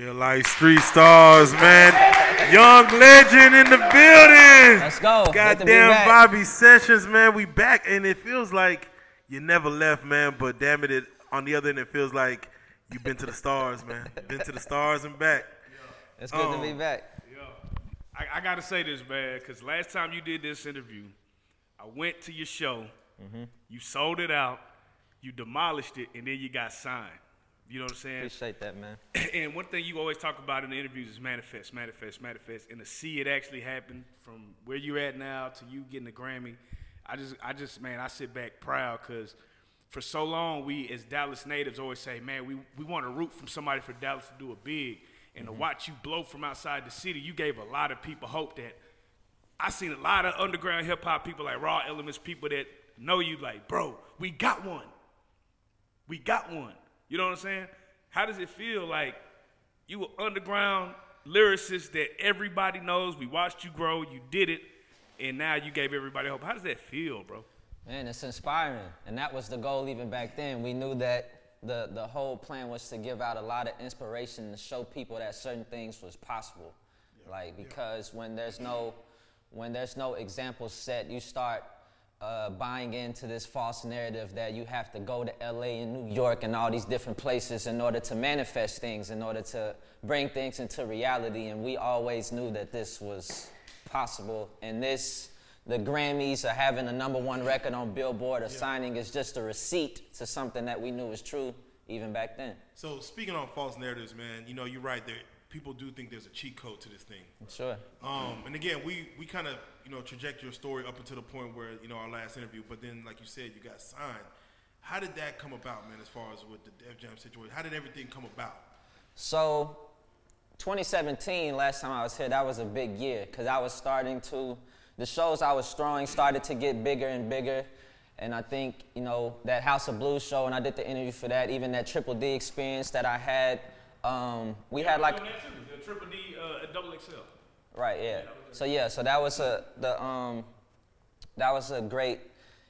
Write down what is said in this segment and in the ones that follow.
Real life Street Stars, man. Young legend in the building. Let's go. Good to Goddamn. Bobby Sessions, man. We back, and it feels like you never left, man. But damn it, it on the other end, it feels like you've been to the stars, man. Been to the stars and back. It's good to Oh. be back. Yeah. I, I got to say this, man, because last time you did this interview, I went to your show, Mm-hmm. you sold it out, you demolished it, and then you got signed. You know what I'm saying? Appreciate that, man. and one thing you always talk about in the interviews is manifest, manifest, manifest, and to see it actually happen from where you're at now to you getting the Grammy, I just, I just, man, I sit back proud because for so long we as Dallas natives always say, man, we, we want to root from somebody for Dallas to do a big, and to mm-hmm. watch you blow from outside the city, you gave a lot of people hope that. I seen a lot of underground hip hop people like Raw Elements, people that know you like, bro, we got one we got one. You know what I'm saying? How does it feel like you were underground lyricist that everybody knows? We watched you grow, you did it, and now you gave everybody hope. How does that feel, bro? Man, it's inspiring. And that was the goal even back then. We knew that the, the whole plan was to give out a lot of inspiration to show people that certain things was possible. Like because when there's no when there's no example set, you start uh, buying into this false narrative that you have to go to LA and New York and all these different places in order to manifest things, in order to bring things into reality. And we always knew that this was possible. And this, the Grammys, or having a number one record on Billboard, or signing is just a receipt to something that we knew was true even back then. So speaking on false narratives, man, you know you're right. There, people do think there's a cheat code to this thing. Sure. Um, and again, we, we kind of you know traject your story up until the point where you know our last interview, but then like you said, you got signed. How did that come about, man? As far as with the Def Jam situation, how did everything come about? So, 2017, last time I was here, that was a big year because I was starting to, the shows I was throwing started to get bigger and bigger. And I think, you know, that House of Blues show, and I did the interview for that, even that Triple D experience that I had, um, we had like, the Triple D, uh, Double XL. Right, yeah. So yeah, so that was a the um that was a great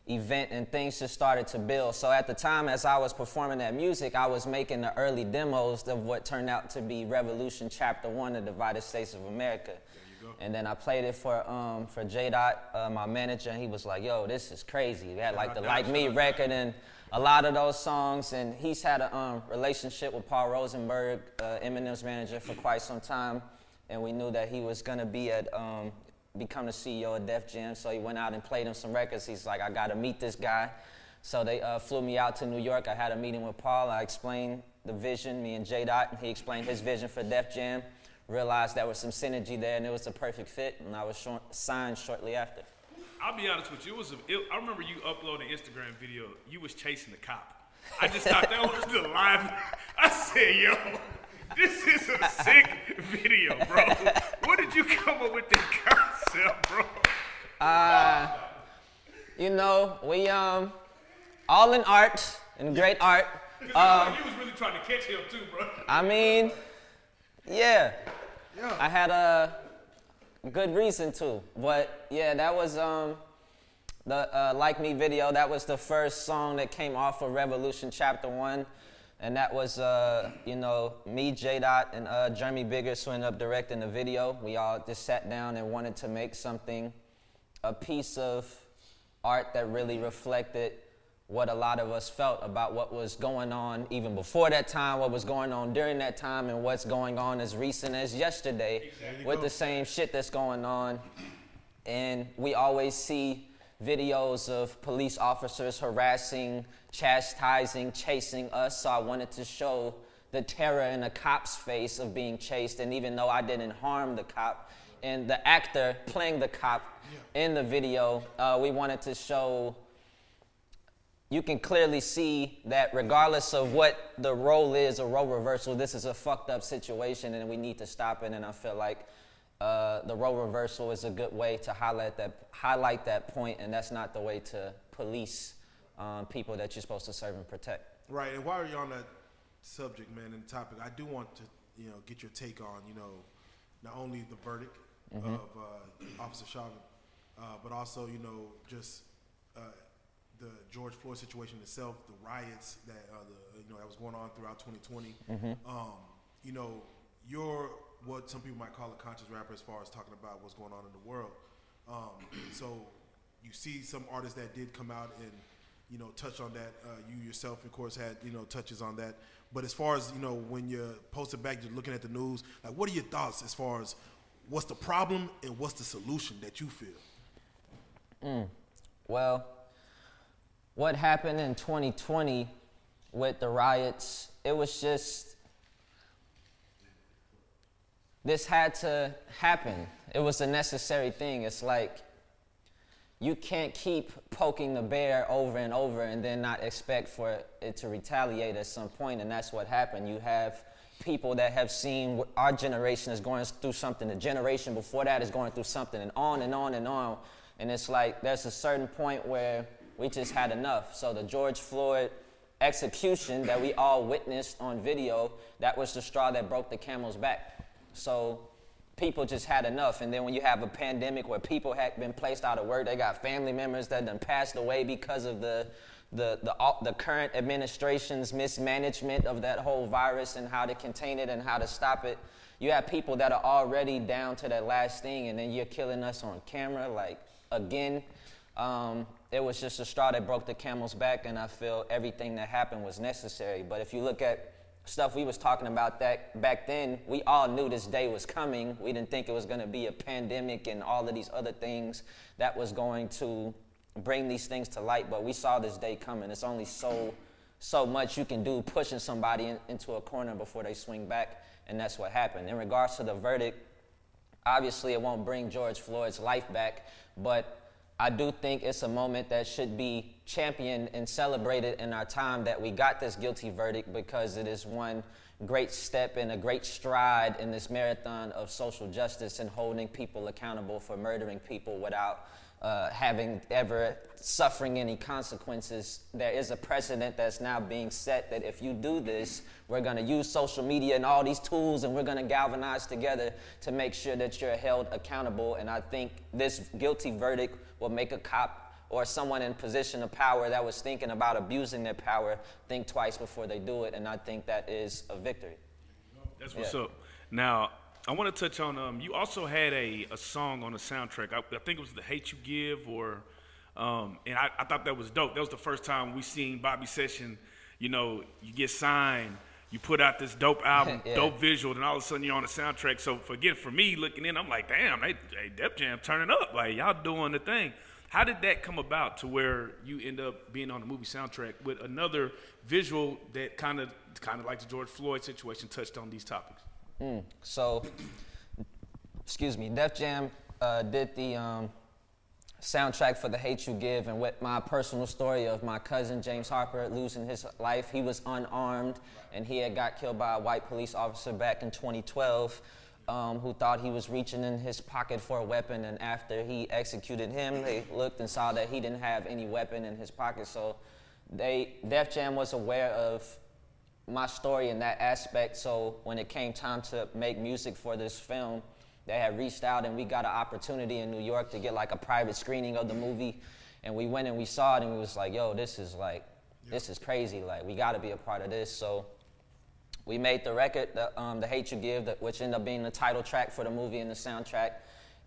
event and things just started to build. So at the time as I was performing that music, I was making the early demos of what turned out to be Revolution Chapter 1 of the Divided States of America. And then I played it for um, for J Dot, uh, my manager, and he was like, "Yo, this is crazy." We had like the Like Me record and a lot of those songs, and he's had a um, relationship with Paul Rosenberg, uh, Eminem's manager, for quite some time, and we knew that he was gonna be at um, become the CEO of Def Jam. So he went out and played him some records. He's like, "I gotta meet this guy." So they uh, flew me out to New York. I had a meeting with Paul. I explained the vision, me and J Dot, he explained his vision for Def Jam. Realized there was some synergy there, and it was a perfect fit, and I was short, signed shortly after. I'll be honest with you. It was a, it, I remember you uploading Instagram video. You was chasing the cop. I just thought that was the live. I said, yo, this is a sick video, bro. Where did you come up with that concept, bro? You know, we um, all in art and great art. Because uh, you was really trying to catch him too, bro. I mean, yeah. I had a good reason to, but yeah, that was um, the uh, Like Me video. That was the first song that came off of Revolution Chapter One, and that was uh, you know me, J Dot, and uh, Jeremy Biggers who ended up directing the video. We all just sat down and wanted to make something, a piece of art that really reflected what a lot of us felt about what was going on even before that time, what was going on during that time, and what's going on as recent as yesterday with the same shit that's going on. And we always see videos of police officers harassing, chastising, chasing us. So I wanted to show the terror in a cop's face of being chased. And even though I didn't harm the cop, and the actor playing the cop in the video, uh, we wanted to show you can clearly see that regardless of what the role is, a role reversal, this is a fucked up situation and we need to stop it. And I feel like uh, the role reversal is a good way to highlight that, highlight that point, and that's not the way to police um, people that you're supposed to serve and protect. Right, and while you're on that subject, man, and topic, I do want to, you know, get your take on, you know, not only the verdict of uh, Officer Chauvin, uh, but also, you know, just uh, the George Floyd situation itself, the riots that, uh, the, you know, that was going on throughout 2020. Um, you know, you're what some people might call a conscious rapper as far as talking about what's going on in the world. Um, so you see some artists that did come out and you know touch on that. Uh, you yourself, of course, had you know touches on that. But as far as you know, when you're posted back, you're looking at the news. Like, what are your thoughts as far as what's the problem and what's the solution that you feel? Mm. Well, what happened in 2020 with the riots, it was just this had to happen. It was a necessary thing. It's like you can't keep poking the bear over and over and then not expect for it to retaliate at some point, and that's what happened. You have people that have seen our generation is going through something, the generation before that is going through something, and on and on and on. And it's like there's a certain point where we just had enough. So the George Floyd execution that we all witnessed on video, that was the straw that broke the camel's back. So people just had enough. And then when you have a pandemic where people had been placed out of work, they got family members that done passed away because of the the, the, the current administration's mismanagement of that whole virus and how to contain it and how to stop it. You have people that are already down to that last thing, and then you're killing us on camera. Like, again, um, it was just a straw that broke the camel's back, and I feel everything that happened was necessary. But if you look at stuff we was talking about that back then, we all knew this day was coming. We didn't think it was going to be a pandemic and all of these other things that was going to bring these things to light. But we saw this day coming. It's only so so much you can do pushing somebody in, into a corner before they swing back, and that's what happened. In regards to the verdict, obviously it won't bring George Floyd's life back, but I do think it's a moment that should be championed and celebrated in our time that we got this guilty verdict because it is one great step and a great stride in this marathon of social justice and holding people accountable for murdering people without uh, having ever suffering any consequences. There is a precedent that's now being set that if you do this, we're going to use social media and all these tools and we're going to galvanize together to make sure that you're held accountable. And I think this guilty verdict will make a cop or someone in position of power that was thinking about abusing their power think twice before they do it. And I think that is a victory. That's what's yeah. up. Now, I want to touch on. Um, you also had a, a song on the soundtrack. I, I think it was "The Hate You Give," or um, and I, I, thought that was dope. That was the first time we seen Bobby Session. You know, you get signed, you put out this dope album, yeah. dope visual, and all of a sudden you're on the soundtrack. So forget for me looking in, I'm like, damn, they, they Def Jam turning up, like y'all doing the thing. How did that come about to where you end up being on the movie soundtrack with another visual that kind of, kind of like the George Floyd situation, touched on these topics? Mm. So, excuse me, Def Jam uh, did the um, soundtrack for The Hate You Give, and with my personal story of my cousin James Harper losing his life. He was unarmed, and he had got killed by a white police officer back in 2012. Um, who thought he was reaching in his pocket for a weapon, and after he executed him, they looked and saw that he didn't have any weapon in his pocket. So, they Def Jam was aware of my story in that aspect. So when it came time to make music for this film, they had reached out and we got an opportunity in New York to get like a private screening of the movie. And we went and we saw it and we was like, yo, this is like, yeah. this is crazy. Like, we got to be a part of this. So we made the record, the, um, the Hate You Give, which ended up being the title track for the movie and the soundtrack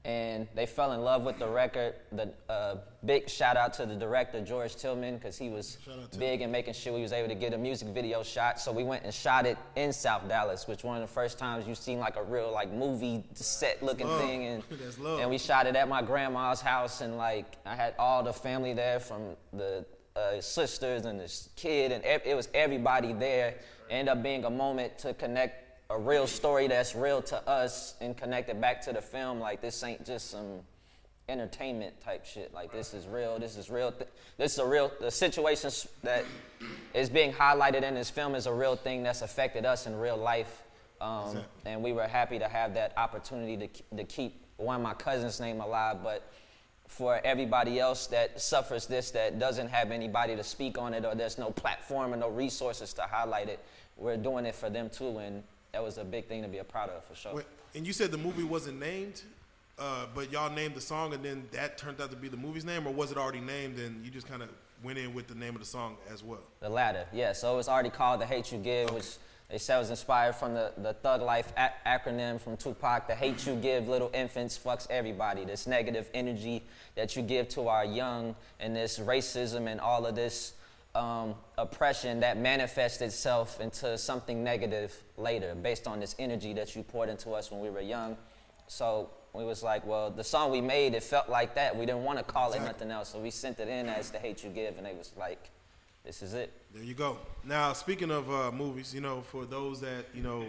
and they fell in love with the record. The uh, big shout out to the director George Tillman because he was big in making sure we was able to get a music video shot. So we went and shot it in South Dallas, which one of the first times you've seen like a real like movie set looking thing, and and we shot it at my grandma's house, and like I had all the family there from the uh, sisters and this kid, and it was everybody there. Ended up being a moment to connect a real story that's real to us and connected back to the film. Like this ain't just some entertainment type shit. Like this is real. This is real. Th- this is a real. The situations that is being highlighted in this film is a real thing that's affected us in real life. Um, exactly. And we were happy to have that opportunity to to keep one of my cousin's name alive, but. For everybody else that suffers this, that doesn't have anybody to speak on it, or there's no platform or no resources to highlight it, we're doing it for them too. And that was a big thing to be a proud of for sure. And you said the movie wasn't named, uh, but y'all named the song, and then that turned out to be the movie's name, or was it already named and you just kind of went in with the name of the song as well? The latter, yeah. So it was already called "The Hate You Give," okay. which They said was inspired from the, the Thug Life acronym from Tupac. The hate you give little infants fucks everybody. This negative energy that you give to our young, and this racism and all of this um, oppression that manifests itself into something negative later, based on this energy that you poured into us when we were young. So we was like, well, the song we made, it felt like that. We didn't want to call exactly. it nothing else, so we sent it in as "The Hate You Give," and they was like, this is it. There you go. Now, speaking of uh, movies, you know, for those that you know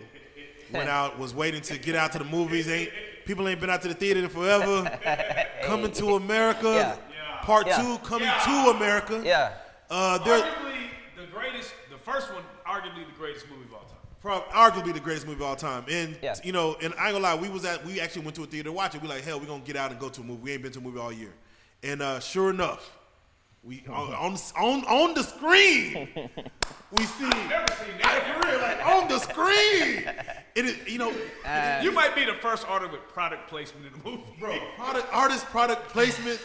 went out, was waiting to get out to the movies, ain't people ain't been out to the theater in forever. Coming to America, yeah. part yeah. two, coming yeah. to America. Yeah. Uh, arguably the greatest, the first one, arguably the greatest movie of all time. Probably, arguably the greatest movie of all time. And yeah. you know, and I ain't gonna lie, we was at, we actually went to a theater to watch it. We like, hell, we gonna get out and go to a movie. We ain't been to a movie all year. And uh, sure enough we on on on the screen. we see. Never seen that. For real, like on the screen. It is, you know. Uh, you might be the first artist with product placement in the movie, bro. Product artist product placement,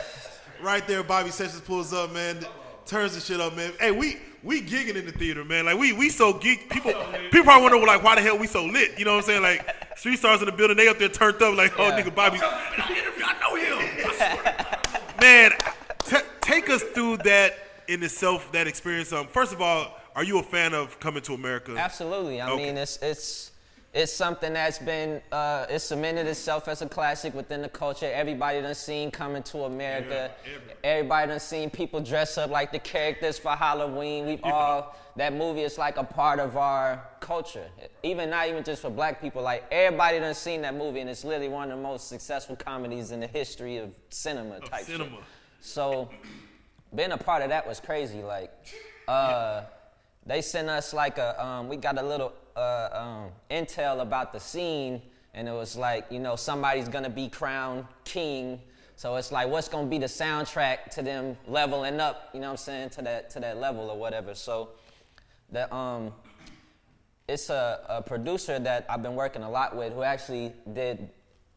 right there. Bobby Sessions pulls up, man. Turns the shit up, man. Hey, we we gigging in the theater, man. Like we we so geek. People people probably wonder like why the hell we so lit. You know what I'm saying? Like street stars in the building, they up there turned up like, oh nigga, Bobby. I know him. man, T- take us through that in itself, that experience. Um, first of all, are you a fan of Coming to America? Absolutely. I okay. mean, it's it's it's something that's been uh, it's cemented itself as a classic within the culture. Everybody done seen Coming to America. Yeah, everybody done seen people dress up like the characters for Halloween. We've yeah. all that movie is like a part of our culture. Even not even just for black people. Like everybody done seen that movie, and it's literally one of the most successful comedies in the history of cinema of type cinema. Shit. So being a part of that was crazy. Like, uh, they sent us like a, um, we got a little uh, um, intel about the scene, and it was like, you know, somebody's gonna be crowned king. So it's like, what's gonna be the soundtrack to them leveling up? You know what I'm saying to that to that level or whatever. So, the um, it's a, a producer that I've been working a lot with who actually did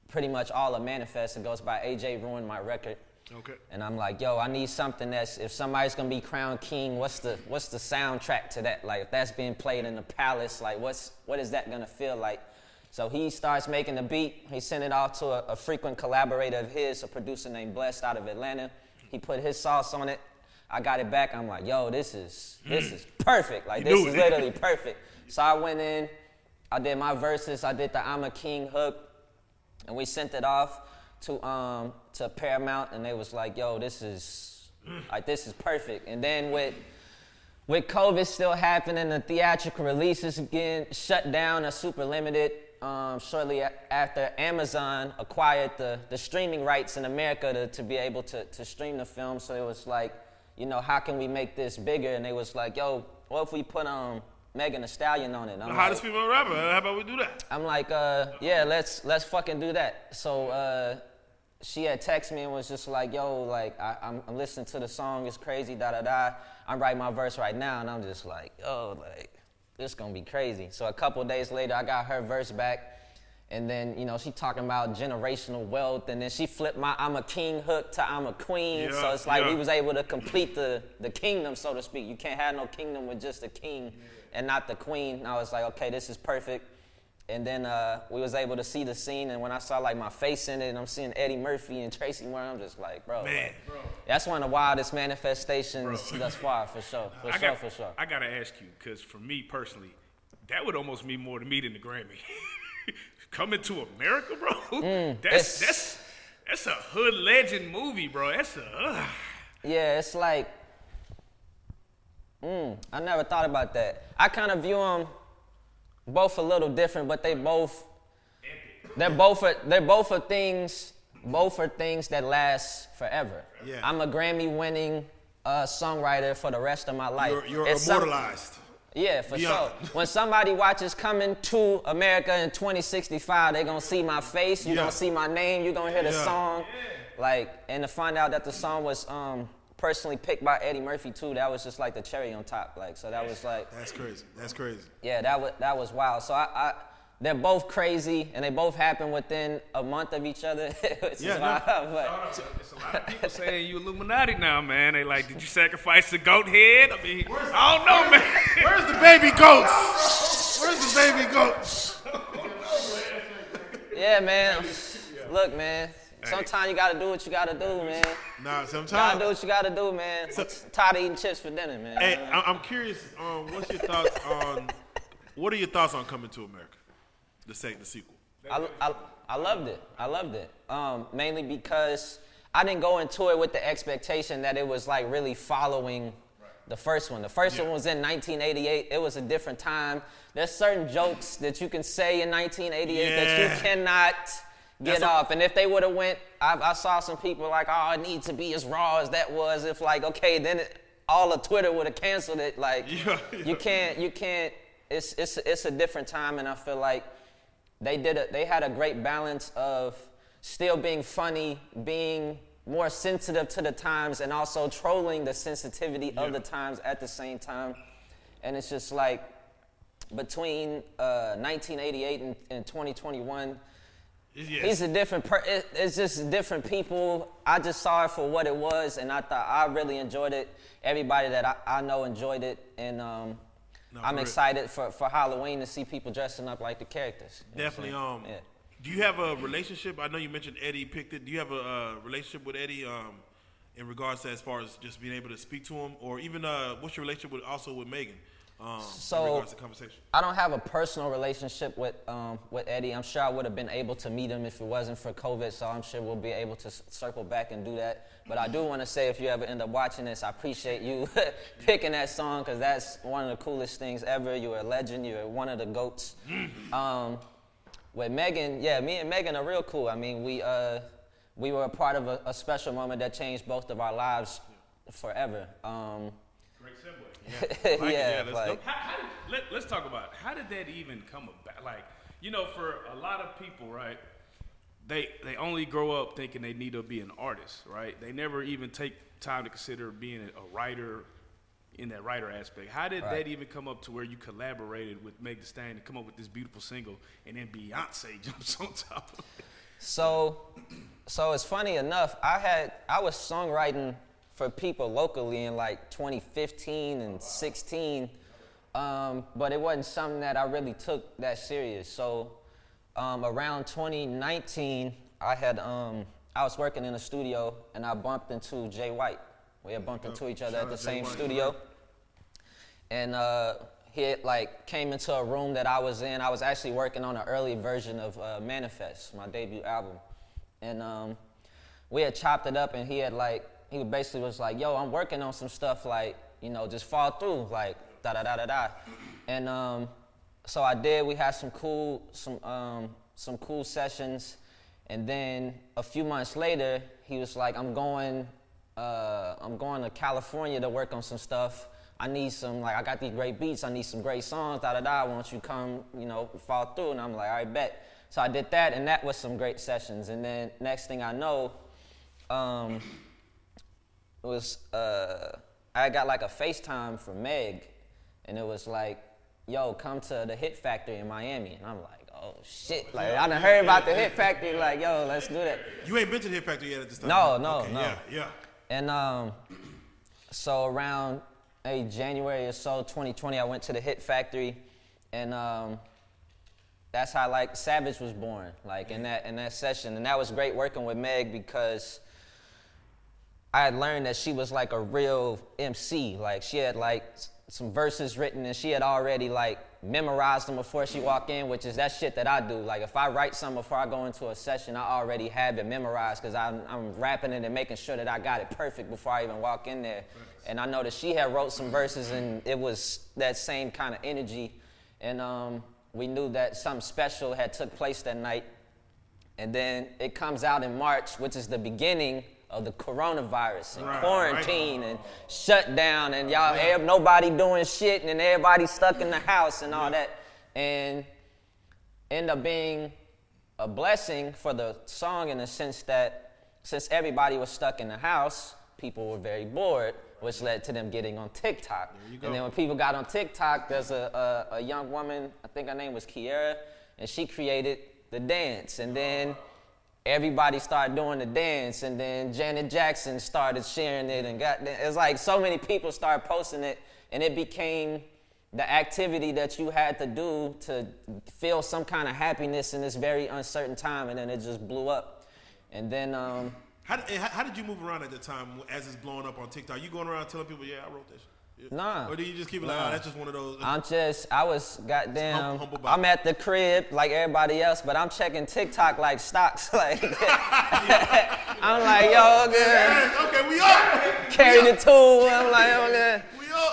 pretty much all of Manifest. It goes by AJ Ruined My Record. Okay. And I'm like, yo, I need something that's if somebody's gonna be crowned king, what's the what's the soundtrack to that? Like if that's being played in the palace, like what's what is that gonna feel like? So he starts making the beat. He sent it off to a, a frequent collaborator of his, a producer named Blessed out of Atlanta. He put his sauce on it. I got it back. I'm like, yo, this is this mm. is perfect. Like this is literally perfect. So I went in, I did my verses, I did the I'm a King hook, and we sent it off to um to Paramount, and they was like, "Yo, this is like this is perfect." And then with with COVID still happening, the theatrical releases again shut down, are super limited. Um, shortly after Amazon acquired the, the streaming rights in America to, to be able to, to stream the film, so it was like, you know, how can we make this bigger? And they was like, yo, what if we put um Megan Thee Stallion on it? I'm the hottest like, female rapper. How about we do that? I'm like, uh, yeah, let's let's fucking do that. So uh, she had texted me and was just like, yo, like, I, am listening to the song, it's crazy, da da da. I'm writing my verse right now, and I'm just like, oh, like, this gonna be crazy. So a couple days later, I got her verse back, and then, you know, she talking about generational wealth, and then she flipped my I'm a king hook to I'm a queen. Yeah, so it's like yeah. we was able to complete the, the kingdom, so to speak. You can't have no kingdom with just a king and not the queen. And I was like, okay, this is perfect. And then uh, we was able to see the scene, and when I saw like my face in it, and I'm seeing Eddie Murphy and Tracy Morgan, I'm just like, bro, Man, like, bro. that's one of the wildest manifestations bro. thus far, for sure, for I sure, got, for sure. I gotta ask you, because for me personally, that would almost mean more to me than the Grammy. Coming to America, bro. Mm, that's that's that's a hood legend movie, bro. That's a. Uh. Yeah, it's like. Mm, I never thought about that. I kind of view them both a little different, but they both they're both are, they're both are things both are things that last forever. Yeah. I'm a Grammy winning uh, songwriter for the rest of my life. You're, you're immortalized. Some, yeah, for Beyond. sure. When somebody watches Coming to America in 2065, they're gonna see my face, you're yeah. gonna see my name, you're gonna hear the yeah. song. Like, and to find out that the song was um, personally picked by Eddie Murphy too. That was just like the cherry on top. Like so that was like That's crazy. That's crazy. Yeah, that was that was wild. So I, I they're both crazy and they both happen within a month of each other. yeah, no. but, it's a lot of people saying you Illuminati now, man. They like, did you sacrifice the goat head? I mean, I don't know, man. Where's the baby goats? Where's the baby goat. yeah, man. Look, man. Sometimes you gotta do what you gotta do, man. Nah, sometimes. You gotta do what you gotta do, man. So, tired of eating chips for dinner, man. Hey, I'm curious. Um, what's your thoughts on? What are your thoughts on Coming to America, the second, the sequel? I, I, I loved it. I loved it. Um, mainly because I didn't go into it with the expectation that it was like really following the first one. The first yeah. one was in 1988. It was a different time. There's certain jokes that you can say in 1988 yeah. that you cannot get That's off. A- and if they would have went, I, I, saw some people like, oh, it needs to be as raw as that was. If like, okay, then it, all of Twitter would have canceled it. Like, yeah, yeah. you can't, you can't. It's it's it's a different time, and I feel like they did a, they had a great balance of still being funny, being more sensitive to the times, and also trolling the sensitivity yeah. of the times at the same time. And it's just like between uh, 1988 and, and 2021 Yes. He's a different per- it, it's just different people. I just saw it for what it was, and I thought I really enjoyed it. Everybody that I, I know enjoyed it, and um, no, I'm excited for, for Halloween to see people dressing up like the characters. Definitely. Um, yeah. Do you have a relationship? I know you mentioned Eddie picked it. Do you have a, a relationship with Eddie um, in regards to as far as just being able to speak to him, or even uh, what's your relationship with also with Megan? Um, so I don't have a personal relationship with um, with Eddie. I'm sure I would have been able to meet him if it wasn't for COVID. So I'm sure we'll be able to s- circle back and do that. But I do want to say, if you ever end up watching this, I appreciate you picking that song because that's one of the coolest things ever. You're a legend. You're one of the goats. Mm-hmm. Um, with Megan, yeah, me and Megan are real cool. I mean, we uh, we were a part of a, a, special moment that changed both of our lives forever. Um, yeah, like yeah, let's, like, how, how did, let, let's talk about it. how did that even come about? Like, you know, for a lot of people, right? They they only grow up thinking they need to be an artist, right? They never even take time to consider being a writer in that writer aspect. How did right. that even come up to where you collaborated with Meg Thee Stallion to come up with this beautiful single, and then Beyonce jumps on top of it? So, so it's funny enough. I had I was songwriting for people locally in like 2015 and 16, um, but it wasn't something that I really took that serious. So um, around 2019, I had um, I was working in a studio and I bumped into J. White. We had bumped into each other at the same studio, and uh, he had, like came into a room that I was in. I was actually working on an early version of uh, Manifest, my debut album, and um, we had chopped it up, and he had like he basically was like, yo, I'm working on some stuff like, you know, just fall through, like da da da da da. And um, so I did. We had some cool, some um, some cool sessions. And then a few months later, he was like, I'm going, uh, I'm going to California to work on some stuff. I need some, like, I got these great beats. I need some great songs, da da da. Why don't you come, you know, fall through? And I'm like, all right, bet. So I did that, and that was some great sessions. And then next thing I know, um, was uh, I got like a FaceTime from Meg, and it was like, "Yo, come to the Hit Factory in Miami," and I'm like, "Oh shit!" Like I done heard about the Hit Factory. Like, yo, let's do that. You ain't been to the Hit Factory yet at this time. No, no, okay, no. Yeah, yeah. And um, so around a January or so, 2020, I went to the Hit Factory, and um, that's how like Savage was born, like in that in that session, and that was great working with Meg because I had learned that she was like a real MC. Like she had like some verses written and she had already like memorized them before she walked in, which is that shit that I do. Like if I write something before I go into a session, I already have it memorized because I'm, I'm rapping it and making sure that I got it perfect before I even walk in there. And I know that she had wrote some verses and it was that same kind of energy. And um, we knew that something special had took place that night. And then it comes out in March, which is the beginning of the coronavirus and right, quarantine right. and shut down and y'all yeah. nobody doing shit and everybody stuck in the house and all that and end up being a blessing for the song in the sense that since everybody was stuck in the house people were very bored which led to them getting on tiktok. And then when people got on tiktok there's a, a, a young woman i think her name was Keara and she created the dance. And then everybody started doing the dance and then janet jackson started sharing it and got it's like so many people started posting it and it became the activity that you had to do to feel some kind of happiness in this very uncertain time, and then it just blew up. And then, um, how, how did you move around at the time as it's blowing up on TikTok? You going around telling people, "Yeah, I wrote this." Nah. Or do you just keep it nah. like, oh, that's just one of those? I'm just, I was goddamn. Humble, humble I'm at the crib like everybody else, but I'm checking TikTok like stocks. Like, I'm like, yo, good. Okay, we up. Carry the tool. I'm like, oh, good.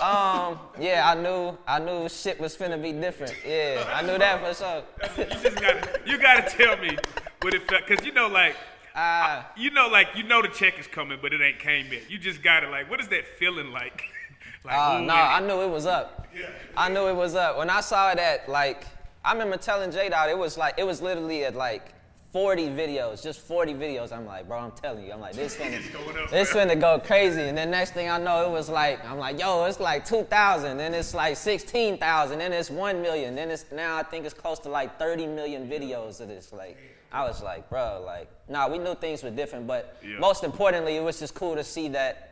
Um, yeah, I knew I knew shit was finna be different. Yeah, I knew that for sure. you just gotta you gotta tell me what it felt, cause you know like. Uh, you know, like you know the check is coming, but it ain't came yet. You just gotta like, what is that feeling like? like uh, no, I knew it was up. Yeah. I knew it was up. When I saw it at like, I remember telling J Dot, it was like, it was literally at like 40 videos, just 40 videos. I'm like, bro, I'm telling you, I'm like, this finna, this finna go crazy. And then next thing I know, it was like, I'm like, yo, it's like 2,000, then it's like 16,000, then it's 1 million, then it's now I think it's close to like 30 million videos of this. Like, I was like, bro, like, nah, we knew things were different, but yeah. most importantly, it was just cool to see that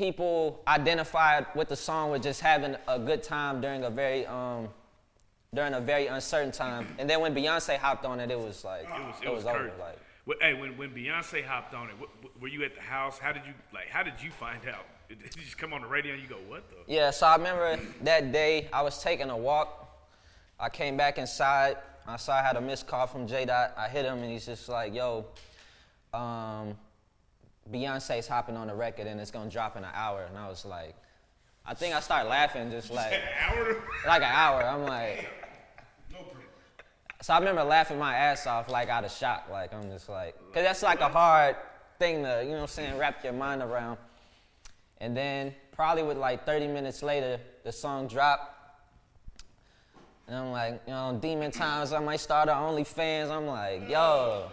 people identified with the song with just having a good time during a very um, during a very uncertain time. And then when Beyonce hopped on it, it was like it was, it, it was, was over. Like, well, hey, when when Beyonce hopped on it, what, were you at the house? How did you like? How did you find out? Did you just come on the radio and you go, what the? Yeah, so I remember that day I was taking a walk. I came back inside. I saw I had a missed call from J Dot. I hit him and he's just like, yo, um, Beyonce's hopping on the record and it's gonna drop in an hour. And I was like, I think I started laughing just like, an hour? like an hour. I'm like, so I remember laughing my ass off, like out of shock. Like I'm just like, cause that's like a hard thing to, you know what I'm saying, wrap your mind around. And then probably with like 30 minutes later, the song dropped. And I'm like, you know, Demon Times, I might start an OnlyFans. I'm like, yo.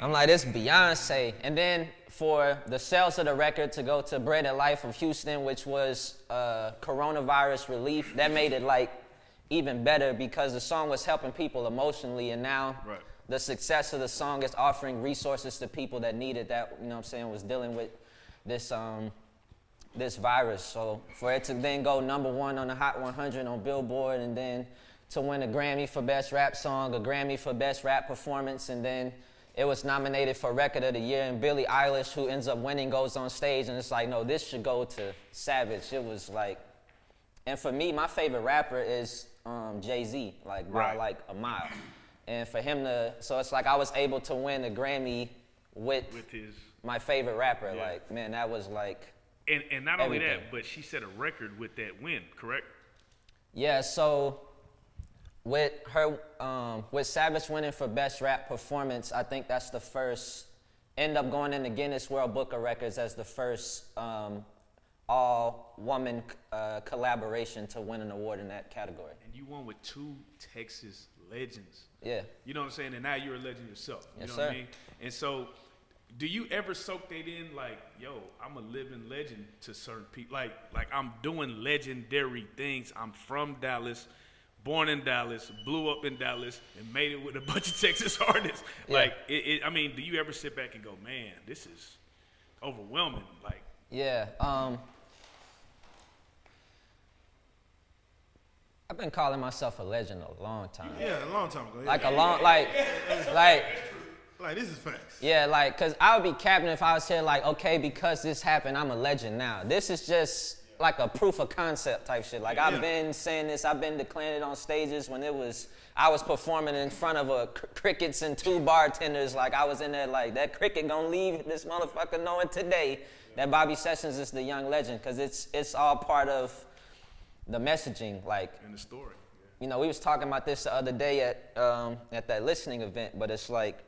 I'm like, this Beyonce. And then for the sales of the record to go to Bread of Life of Houston, which was uh, coronavirus relief, that made it like even better because the song was helping people emotionally, and now right. the success of the song is offering resources to people that needed that. You know what I'm saying? Was dealing with this um, this virus. So for it to then go number one on the Hot 100 on Billboard, and then to win a Grammy for Best Rap Song, a Grammy for Best Rap Performance, and then it was nominated for Record of the Year. And Billie Eilish, who ends up winning, goes on stage, and it's like, no, this should go to Savage. It was like, and for me, my favorite rapper is um, Jay Z, like by right. like a mile. And for him to, so it's like I was able to win a Grammy with, with his my favorite rapper. Yeah. Like man, that was like. And and not everything. only that, but she set a record with that win, correct? Yeah. So with her, um, with Savage winning for best rap performance, I think that's the first. End up going in the Guinness World Book of Records as the first um, all woman uh, collaboration to win an award in that category. And you won with two Texas legends. Yeah. You know what I'm saying? And now you're a legend yourself. You yes, know sir. what I mean? And so do you ever soak that in like, yo, I'm a living legend to certain people? Like, like I'm doing legendary things. I'm from Dallas, born in Dallas, blew up in Dallas, and made it with a bunch of Texas artists. Yeah. Like, it, it, I mean, do you ever sit back and go, man, this is overwhelming? Like, yeah. Um, I've been calling myself a legend a long time. Yeah, a long time ago. Yeah. Like a long, like, like. Like this is facts. Yeah, like, cause I would be capping if I was here, like, okay, because this happened, I'm a legend now. This is just like a proof of concept type shit. Like yeah. I've been saying this, I've been declaring it on stages when it was I was performing in front of a cr- crickets and two bartenders. Like I was in there, like that cricket gonna leave this motherfucker knowing today that Bobby Sessions is the young legend, cause it's it's all part of the messaging, like in the story. You know, we was talking about this the other day at um, at that listening event, but it's like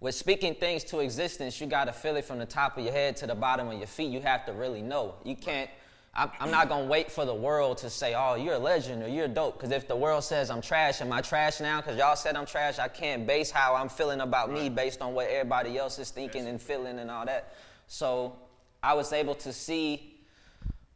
with speaking things to existence, you got to feel it from the top of your head to the bottom of your feet. You have to really know. You can't. I'm not gonna wait for the world to say, "Oh, you're a legend" or "You're dope." Because if the world says I'm trash, am I trash now? Because y'all said I'm trash. I can't base how I'm feeling about me based on what everybody else is thinking and feeling and all that. So I was able to see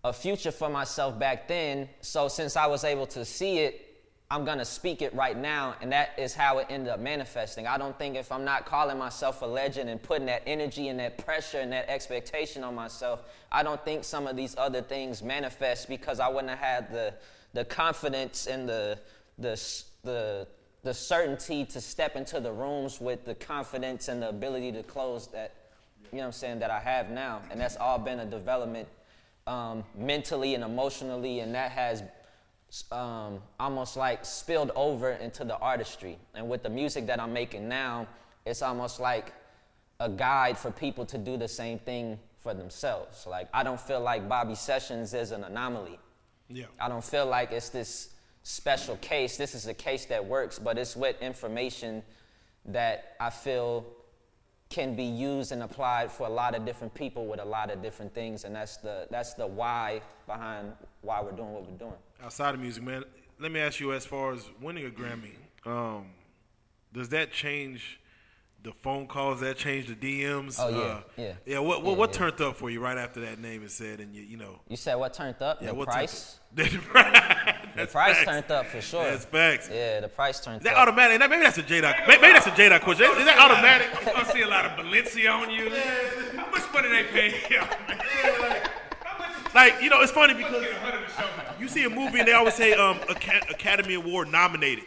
a future for myself back then. So since I was able to see it, I'm gonna speak it right now, and that is how it ended up manifesting. I don't think if I'm not calling myself a legend and putting that energy and that pressure and that expectation on myself, I don't think some of these other things manifest because I wouldn't have had the the confidence and the the the the certainty to step into the rooms with the confidence and the ability to close that, you know I'm saying, that I have now. And that's all been a development um, mentally and emotionally, and that has um, almost like spilled over into the artistry. And with the music that I'm making now, it's almost like a guide for people to do the same thing for themselves. Like, I don't feel like Bobby Sessions is an anomaly. Yeah. I don't feel like it's this special case. This is a case that works, but it's with information that I feel can be used and applied for a lot of different people with a lot of different things, and that's the that's the why behind why we're doing what we're doing. Outside of music, man, let me ask you as far as winning a Grammy, um, does that change the phone calls? That change the DMs? Oh yeah, uh, yeah, yeah. What what, yeah, what yeah. turned up for you right after that name is said, and you you know? You said what turned up? Yeah, the what price. the price facts. turned up for sure. That's facts. Yeah, the price turned is that up. automatic? Maybe that's a J dot. Maybe that's a J dot question. Is that automatic? You gonna see a lot of Balenciaga on you. How much money they pay you? like you know, it's funny because you see a movie and they always say um, Academy Award nominated.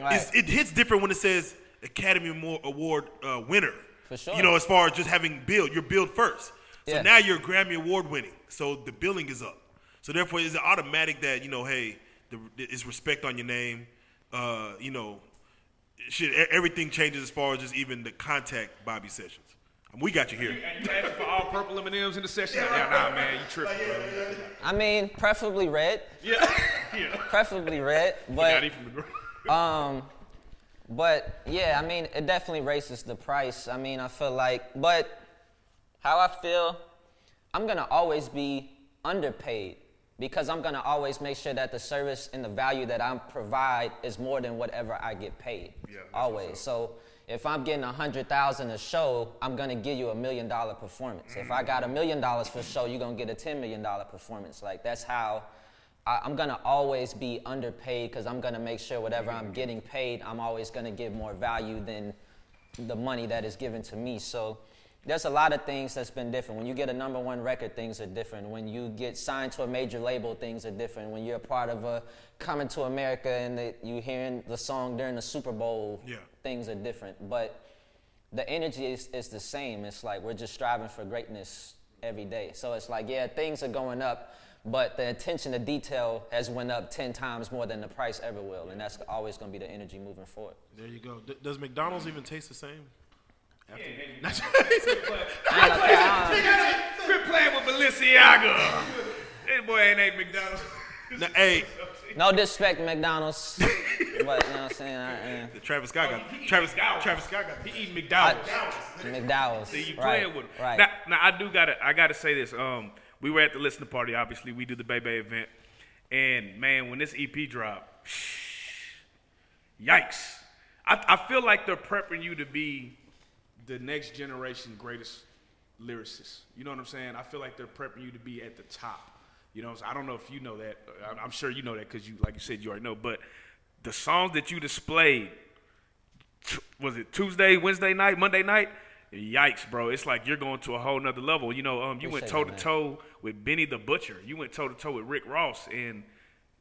Right. it hits different when it says Academy Award uh, winner. For sure. You know, as far as just having build, you're billed first. So Yeah. now you're Grammy Award winning. So the billing is up. So therefore, is it automatic that you know, hey, the, it's respect on your name? Uh, you know, shit, e- everything changes as far as just even the contact Bobby Sessions. I mean, we got you here. And you asking for all purple M&Ms in the session? Yeah, nah, man, you tripping, bro. I mean, preferably red. Yeah, yeah. Preferably red, Got but it from the. Um, but yeah, I mean, it definitely raises the price. I mean, I feel like, but how I feel, I'm gonna always be underpaid because I'm gonna always make sure that the service and the value that I provide is more than whatever I get paid. Yeah, always. So if I'm getting a hundred thousand a show, I'm gonna give you a million dollar performance. If I got a million dollars for a show, you're gonna get a ten million dollar performance. Like that's how I, I'm gonna always be underpaid because I'm gonna make sure whatever I'm getting paid, I'm always gonna give more value than the money that is given to me. So there's a lot of things that's been different. When you get a number one record, things are different. When you get signed to a major label, things are different. When you're a part of a coming to America and the, you hearing the song during the Super Bowl, Yeah. things are different. But the energy is, is the same. It's like we're just striving for greatness every day. So it's like, yeah, things are going up, but the attention to detail has went up 10 times more than the price ever will. And that's always going to be the energy moving forward. There you go. D- does McDonald's even taste the same? I ain't gonna lie, I Quit playing with Balenciaga. This boy ain't ate McDonald's. Now, hey, no disrespect McDonald's, but you know what I'm saying? I, Travis Scott got He eat Travis. McDowell's. Travis Scott got. He eating McDonald's. uh, McDowell's. See, you right, playing with him. Right. Now, now I do gotta, I gotta say this. Um, we were at the listening party. Obviously, we do the Bebe event, and man, when this EP dropped, yikes! I, I feel like they're prepping you to be the next generation greatest lyricist. You know what I'm saying? I feel like they're prepping you to be at the top. You know? I don't know if you know that. I'm- I'm sure you know that because you, like you said, you already know. But the songs that you displayed t- was it Tuesday, Wednesday night, Monday night? Yikes, bro! It's like you're going to a whole nother level. You know, um, you went toe to toe with Benny the Butcher. You went toe to toe with Rick Ross, and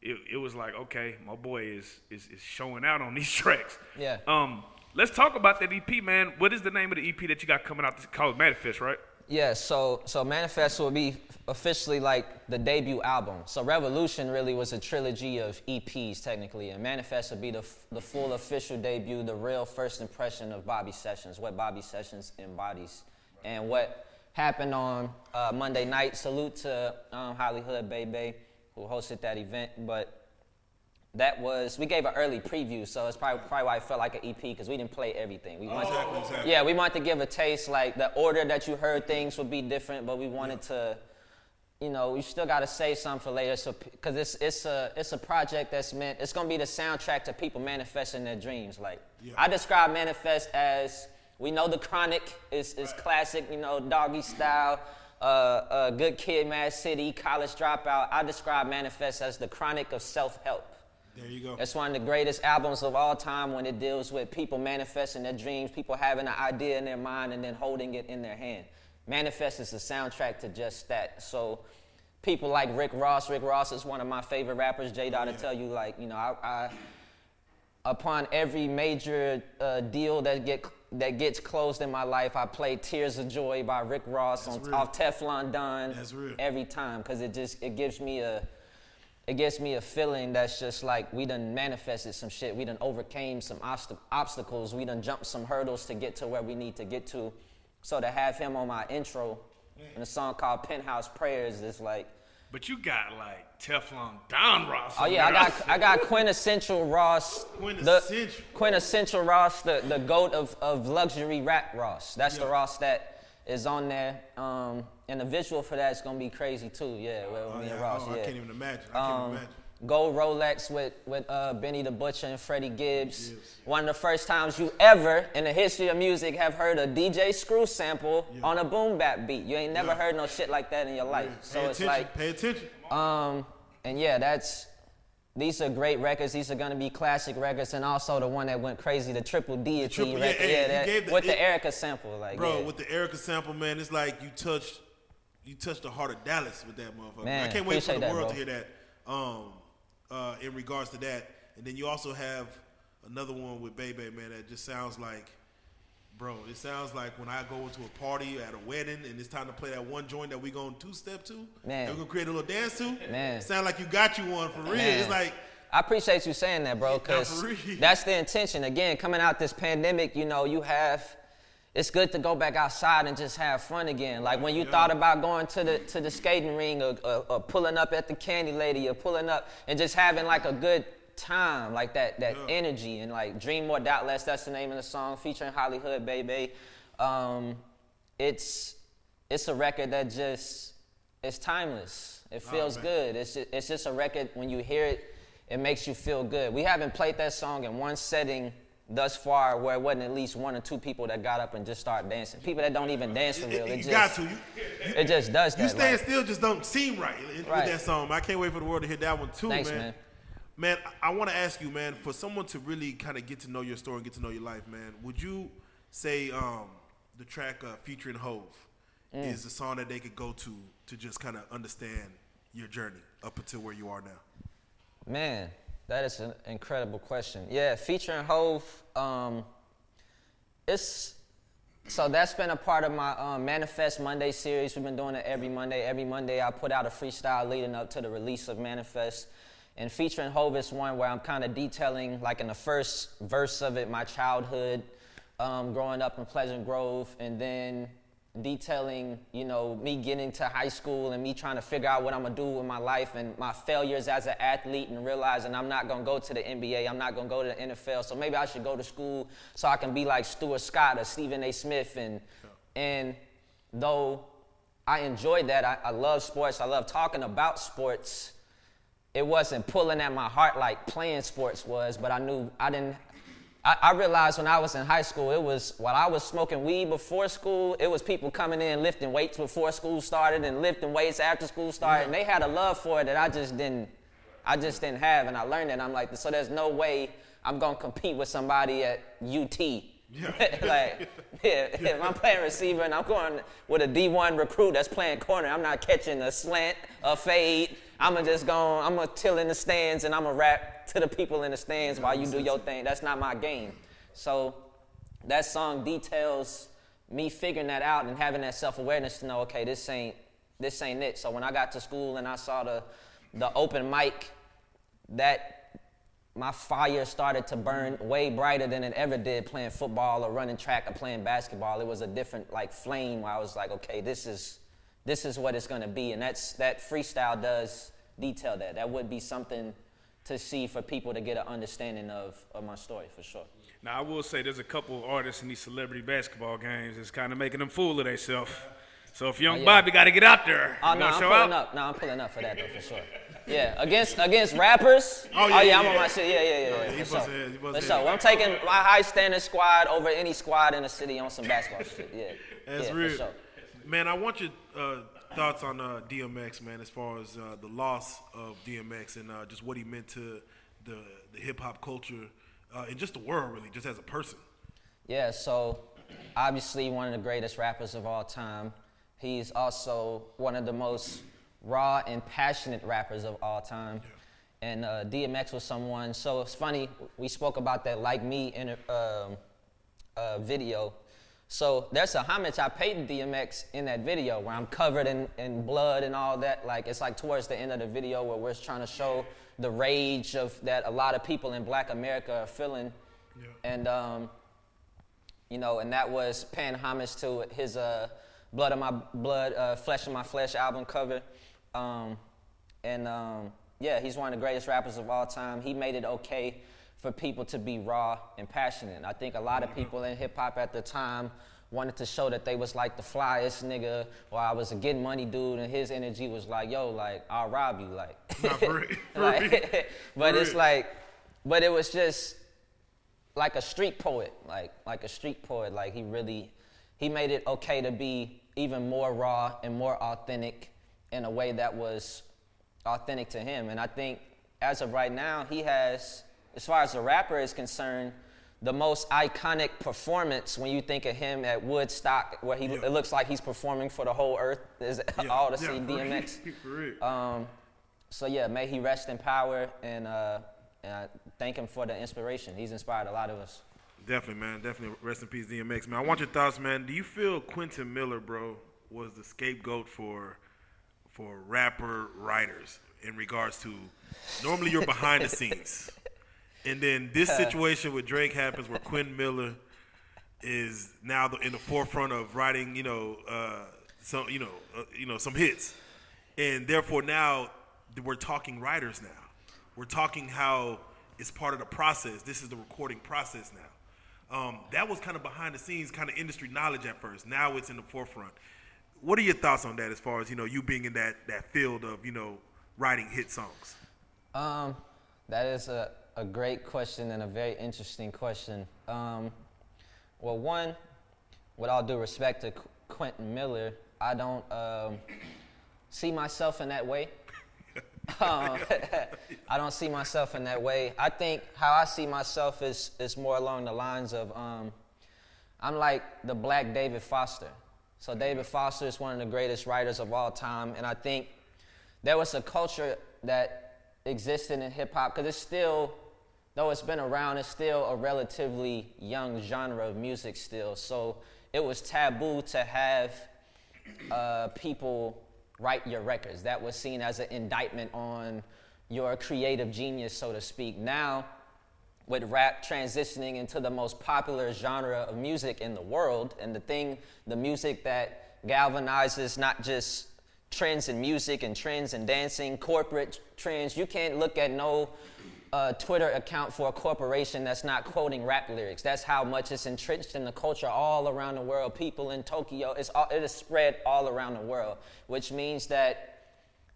it, it was like, okay, my boy is, is is showing out on these tracks. Yeah. Um, let's talk about that EP, man. What is the name of the EP that you got coming out? It's called Manifest, right? Yeah, so so Manifest will be officially like the debut album. So Revolution really was a trilogy of EPs technically, and Manifest will be the the full official debut, the real first impression of Bobby Sessions, what Bobby Sessions embodies, and what happened on uh, Monday night. Salute to um, Hollywood Baby who hosted that event, but. That was we gave an early preview, so it's probably, probably why it felt like an EP because we didn't play everything. We wanted Exactly, exactly. yeah, we wanted to give a taste. Like the order that you heard things would be different, but we wanted to, you know, we still got to say something for later. So because it's it's a it's a project that's meant it's gonna be the soundtrack to people manifesting their dreams. Like Yeah. I describe manifest as we know the chronic is is classic, you know, doggy style. Uh, uh, good kid, Mad City, college dropout. I describe manifest as the chronic of self help. There you go. It's one of the greatest albums of all time when it deals with people manifesting their dreams, people having an idea in their mind and then holding it in their hand. Manifest is the soundtrack to just that. So people like Rick Ross, Rick Ross is one of my favorite rappers. J Dot yeah. to tell you, like, you know, I, I upon every major uh, deal that get that gets closed in my life, I play "Tears of Joy" by Rick Ross That's on real. off Teflon Don every time because it just it gives me a it gives me a feeling that's just like we done manifested some shit. We done overcame some obst- obstacles. We done jumped some hurdles to get to where we need to get to. So to have him on my intro in a song called Penthouse Prayers is like. But you got like Teflon Don Ross. Oh yeah, I got I got quintessential Ross. Quintessential. The, quintessential Ross, the, the goat of, of luxury rap Ross. That's yeah. the Ross that is on there. Um, and the visual for that is gonna be crazy too. Yeah, with oh, me yeah. and Ross. Oh, yeah. I can't even imagine. I can't um, imagine. Gold Rolex with, with uh, Benny the Butcher and Freddie Gibbs. One of the first times you ever in the history of music have heard a DJ Screw sample yeah. on a boom bap beat. You ain't never yeah. heard no shit like that in your life. So pay it's attention. like pay attention. Um, and yeah, that's these are great records. These are gonna be classic records, and also the one that went crazy, the Triple triple, record. Yeah, yeah that, the, with the Erykah sample, like bro, yeah. with the Erykah sample, man, it's like you touched you touched the heart of Dallas with that motherfucker. Man, I can't wait for the that, world bro. to hear that. Um, uh, in regards to that, and then you also have another one with Bebe, man, that just sounds like, bro, it sounds like when I go into a party at a wedding and it's time to play that one joint that we going two step to, man, we're gonna create a little dance to. Man, sound like you got you one for real. Man. It's like. I appreciate you saying that, bro, because that's the intention. Again, coming out this pandemic, you know, you have it's good to go back outside and just have fun again. Like when you yeah. thought about going to the to the skating ring or, or, or, pulling up at the candy lady or pulling up and just having like a good time, like that that yeah. energy and like Dream More Doubt Less. That's the name of the song featuring Hollywood Baby. Um, it's it's a record that just it's timeless. It feels oh, good. It's just, it's just a record when you hear it, it makes you feel good. We haven't played that song in one setting thus far where it wasn't at least one or two people that got up and just started dancing. People that don't even dance for real. It, it, just, got to. You, it just does that. You stand like, still just don't seem right, right, with that song. I can't wait for the world to hear that one too, Thanks, man. man. Man, I want to ask you, man, for someone to really kind of get to know your story and get to know your life, man, would you say um, the track uh, featuring Hove mm. is the song that they could go to to just kind of understand your journey up until where you are now? Man, that is an incredible question. Yeah, featuring Hove, um, it's so that's been a part of my um, Manifest Monday series. We've been doing it every Monday. Every Monday, I put out a freestyle leading up to the release of Manifest. And featuring Hove is one where I'm kind of detailing, like in the first verse of it, my childhood, um, growing up in Pleasant Grove, and then detailing, you know, me getting to high school and me trying to figure out what I'm gonna do with my life and my failures as an athlete and realizing I'm not gonna go to the NBA, I'm not gonna go to the NFL, so maybe I should go to school so I can be like Stuart Scott or Stephen A. Smith and and though I enjoyed that, I, I love sports, I love talking about sports. It wasn't pulling at my heart like playing sports was, but I knew I didn't I, I, realized when I was in high school, it was while I was smoking weed before school, it was people coming in lifting weights before school started and lifting weights after school started. And they had a love for it that I just didn't, I just didn't have. And I learned it. I'm like, so there's no way I'm gonna compete with somebody at UT. Yeah. like, yeah, if I'm playing receiver and I'm going with a D1 recruit that's playing corner, I'm not catching a slant, a fade. I'm gonna just go, I'm gonna chill in the stands and I'm gonna rap to the people in the stands while you do your thing. That's not my game. So that song details me figuring that out and having that self-awareness to know, okay, this ain't this ain't it. So when I got to school and I saw the the open mic, that my fire started to burn way brighter than it ever did playing football or running track or playing basketball. It was a different like flame where I was like, okay, this is this is what it's gonna be. And that's that freestyle does detail that. That would be something to see for people to get an understanding of, of my story for sure. Now I will say there's a couple of artists in these celebrity basketball games that's kind of making them fool of themselves. So if young oh, yeah. Bobby got to get out there, oh no, I'm pulling out? up. No, I'm pulling up for that though for sure. Yeah, against against rappers. Oh yeah, oh, yeah, yeah I'm on my shit. Yeah, yeah, yeah. yeah, yeah for sure. For sure. I'm taking my high standing squad over any squad in the city on some basketball shit. Yeah, that's yeah, real. Sure. Man, I want your Uh, thoughts on uh, DMX, man, as far as uh, the loss of DMX and uh, just what he meant to the the hip hop culture uh, and just the world, really, just as a person? Yeah, so obviously one of the greatest rappers of all time. He's also one of the most raw and passionate rappers of all time. Yeah. And uh, DMX was someone. So it's funny we spoke about that like me in a um, uh, video. So there's a homage I paid to DMX in that video where I'm covered in, in blood and all that. Like it's like towards the end of the video where we're trying to show the rage of that a lot of people in Black America are feeling. Yeah. And um, you know, and that was paying homage to his uh, Blood of My Blood, uh, Flesh of My Flesh album cover. Um, and um, yeah, he's one of the greatest rappers of all time. He made it okay for people to be raw and passionate. I think a lot of people in hip hop at the time wanted to show that they was like the flyest nigga, or I was a getting money dude, and his energy was like, yo, like I'll rob you, like. like but it's like, but it was just like a street poet, like like a street poet. Like he really, he made it okay to be even more raw and more authentic in a way that was authentic to him. And I think as of right now, he has, as far as the rapper is concerned, the most iconic performance when you think of him at Woodstock, where he yeah. it looks like he's performing for the whole earth, is yeah. all to yeah, see DMX. Um, so yeah, may he rest in power and. Uh, and I thank him for the inspiration. He's inspired a lot of us. Definitely, man. Definitely. Rest in peace, DMX, man. I want your thoughts, man. Do you feel Quentin Miller, bro, was the scapegoat for for rapper writers in regards to normally you're behind the scenes, and then this situation with Drake happens where Quinn Miller is now in the forefront of writing, you know, uh, some, you know, uh, you know, some hits, and therefore now we're talking writers now. We're talking how it's part of the process. This is the recording process now. Um, that was kind of behind the scenes, kind of industry knowledge at first. Now it's in the forefront. What are your thoughts on that, as far as you know, you being in that that field of you know writing hit songs? Um, that is a, a great question and a very interesting question. Um, well, one, with all due respect to Qu- Quentin Miller, I don't um, see myself in that way. Um, I don't see myself in that way. I think how I see myself is is more along the lines of um, I'm like the black David Foster. So David Foster is one of the greatest writers of all time, and I think there was a culture that existed in hip hop because it's still, though it's been around, it's still a relatively young genre of music still. So it was taboo to have uh, people write your records. That was seen as an indictment on your creative genius, so to speak. Now, with rap transitioning into the most popular genre of music in the world, and the thing, the music that galvanizes not just trends in music and trends in dancing, corporate trends. You can't look at no uh, Twitter account for a corporation that's not quoting rap lyrics. That's how much it's entrenched in the culture all around the world. People in Tokyo, it's all, it is spread all around the world, which means that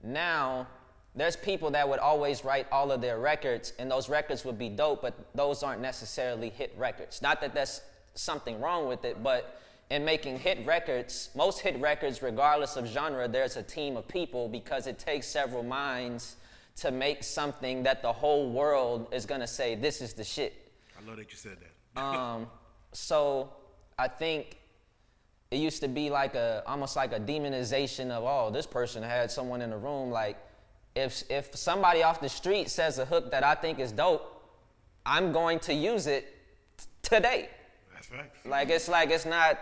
now there's people that would always write all of their records, and those records would be dope, but those aren't necessarily hit records. Not that that's something wrong with it, but in making hit records, most hit records, regardless of genre, there's a team of people because it takes several minds to make something that the whole world is gonna say this is the shit. I love that you said that. um, so I think it used to be like a almost like a demonization of oh this person had someone in the room like if if somebody off the street says a hook that I think is dope, I'm going to use it t- today. That's right. Like it's like it's not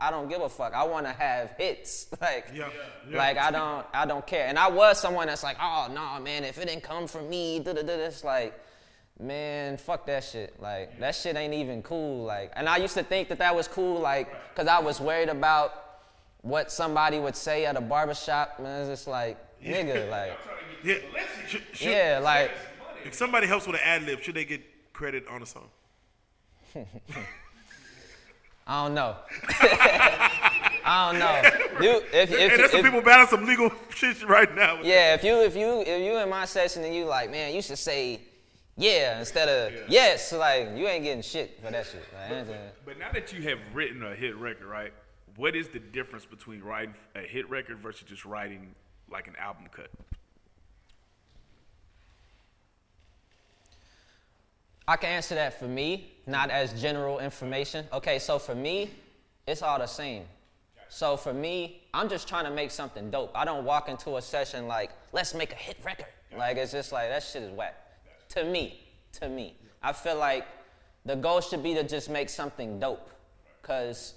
I don't give a fuck. I want to have hits. Like, yeah, yeah. like I don't, I don't care. And I was someone that's like, oh no, nah, man, if it didn't come from me, da da da. It's like, man, fuck that shit. Like that shit ain't even cool. Like, and I used to think that that was cool, like, cause I was worried about what somebody would say at a barbershop. Man, it's just like, nigga, like, yeah, should, should, yeah, like. If somebody helps with an ad lib, should they get credit on the song? I don't know. I don't know. You, if, if, and there's some people battling some legal shit right now. Yeah, if you if you if you in my session and you like, man, you should say yeah instead of yeah. yes. Like you ain't getting shit for that shit. Like, but, but now that you have written a hit record, right? What is the difference between writing a hit record versus just writing like an album cut? I can answer that for me, not as general information. Okay, so for me, it's all the same. So for me, I'm just trying to make something dope. I don't walk into a session like, let's make a hit record. Like it's just like that shit is whack. To me, to me. I feel like the goal should be to just make something dope. Cause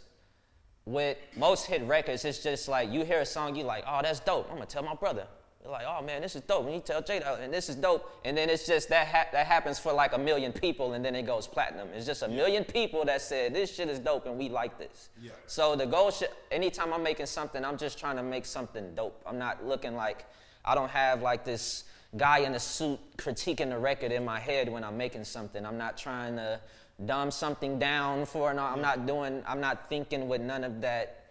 with most hit records, it's just like you hear a song, you like, oh, that's dope. I'm gonna tell my brother. You're like, oh man, this is dope. And you tell Jada, and this is dope. And then it's just that ha- that happens for like a million people, and then it goes platinum. It's just a yeah. million people that said this shit is dope, and we like this. Yeah. So the goal should, anytime I'm making something, I'm just trying to make something dope. I'm not looking like I don't have like this guy in a suit critiquing the record in my head when I'm making something. I'm not trying to dumb something down for. No, I'm not doing. I'm not thinking with none of that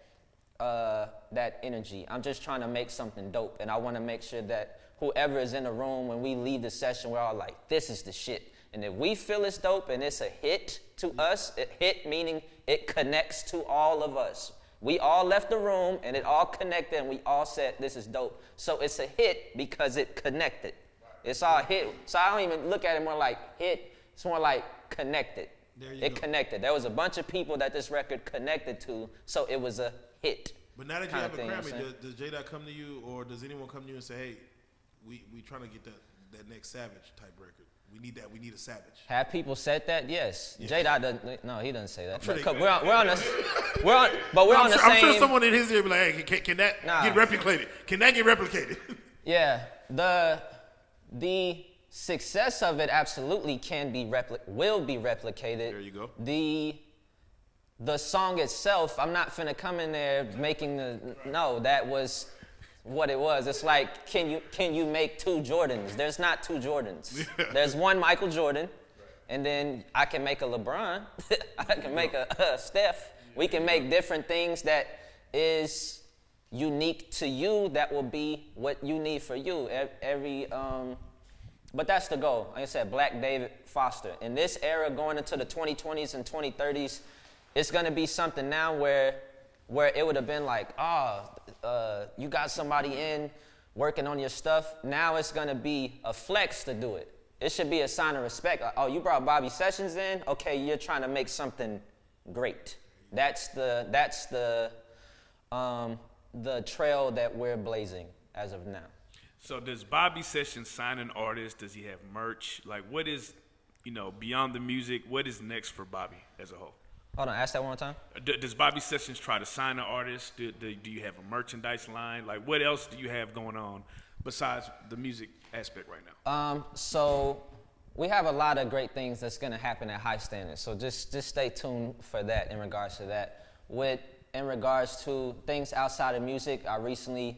uh, that energy. I'm just trying to make something dope, and I want to make sure that whoever is in the room when we leave the session, we're all like, "This is the shit." And if we feel it's dope and it's a hit to us, it hit meaning it connects to all of us. We all left the room and it all connected, and we all said, "This is dope." So it's a hit because it connected. It's all hit. So I don't even look at it more like hit. It's more like connected. It go. connected. There was a bunch of people that this record connected to, so it was a hit. But now that you have a Grammy, does, does J Dot come to you, or does anyone come to you and say, "Hey, we we trying to get that that next Savage type record"? We need that. We need a savage. Have people said that? Yes. J Dot doesn't. No, he doesn't say that. Sure we're on. We're on. A, we're on. But we're I'm on sure, the same. I'm sure someone in his ear be like, "Hey, can, can that nah. get replicated? Can that get replicated?" yeah. The the success of it absolutely can be repli- will be replicated. There you go. The the song itself, I'm not finna come in there making the no, that was what it was. It's like, can you can you make two Jordans? There's not two Jordans. There's one Michael Jordan, and then I can make a LeBron. I can make a, a Steph. We can make different things that is unique to you that will be what you need for you. Every um, but that's the goal. Like I said, Black David Foster. In this era, going into the 2020s and 2030s, it's going to be something now where where it would have been like, oh, uh, you got somebody in working on your stuff. Now it's going to be a flex to do it. It should be a sign of respect. Like, oh, you brought Bobby Sessions in. Okay, you're trying to make something great. That's the that's the um, the trail that we're blazing as of now. So does Bobby Sessions sign an artist? Does he have merch? Like, what is, you know, beyond the music? What is next for Bobby as a whole? Hold on, ask that one more time. D- does Bobby Sessions try to sign an artist? Do, do, do, you have a merchandise line? Like, what else do you have going on besides the music aspect right now? Um, so we have a lot of great things that's going to happen at High Standards. So just just stay tuned for that in regards to that. With in regards to things outside of music, I recently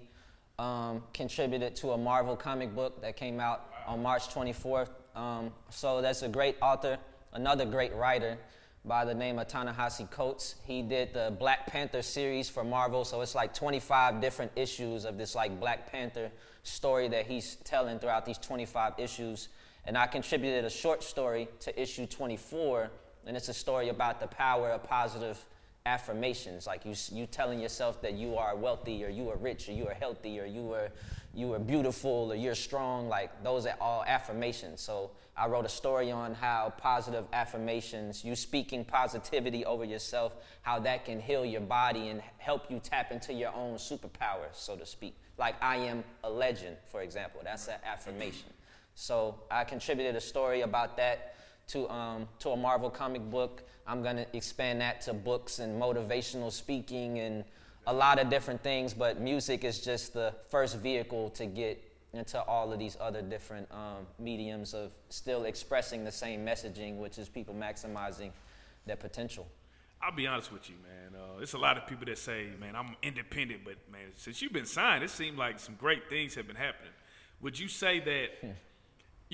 um, contributed to a Marvel comic book that came out on March 24th. Um, so that's a great author, another great writer by the name of Ta-Nehisi Coates. He did the Black Panther series for Marvel, so it's like 25 different issues of this like Black Panther story that he's telling throughout these 25 issues. And I contributed a short story to issue 24, and it's a story about the power of positive affirmations, like you you telling yourself that you are wealthy or you are rich or you are healthy or you are you are beautiful or you're strong. Like those are all affirmations. So I wrote a story on how positive affirmations, you speaking positivity over yourself, how that can heal your body and help you tap into your own superpower, so to speak. Like, I am a legend, for example. That's an affirmation. So I contributed a story about that to, um, to a Marvel comic book. I'm going to expand that to books and motivational speaking and a lot of different things, but music is just the first vehicle to get into all of these other different um, mediums of still expressing the same messaging, which is people maximizing their potential. I'll be honest with you, man. Uh, it's a lot of people that say, man, I'm independent, but man, since you've been signed, it seems like some great things have been happening. Would you say that, hmm.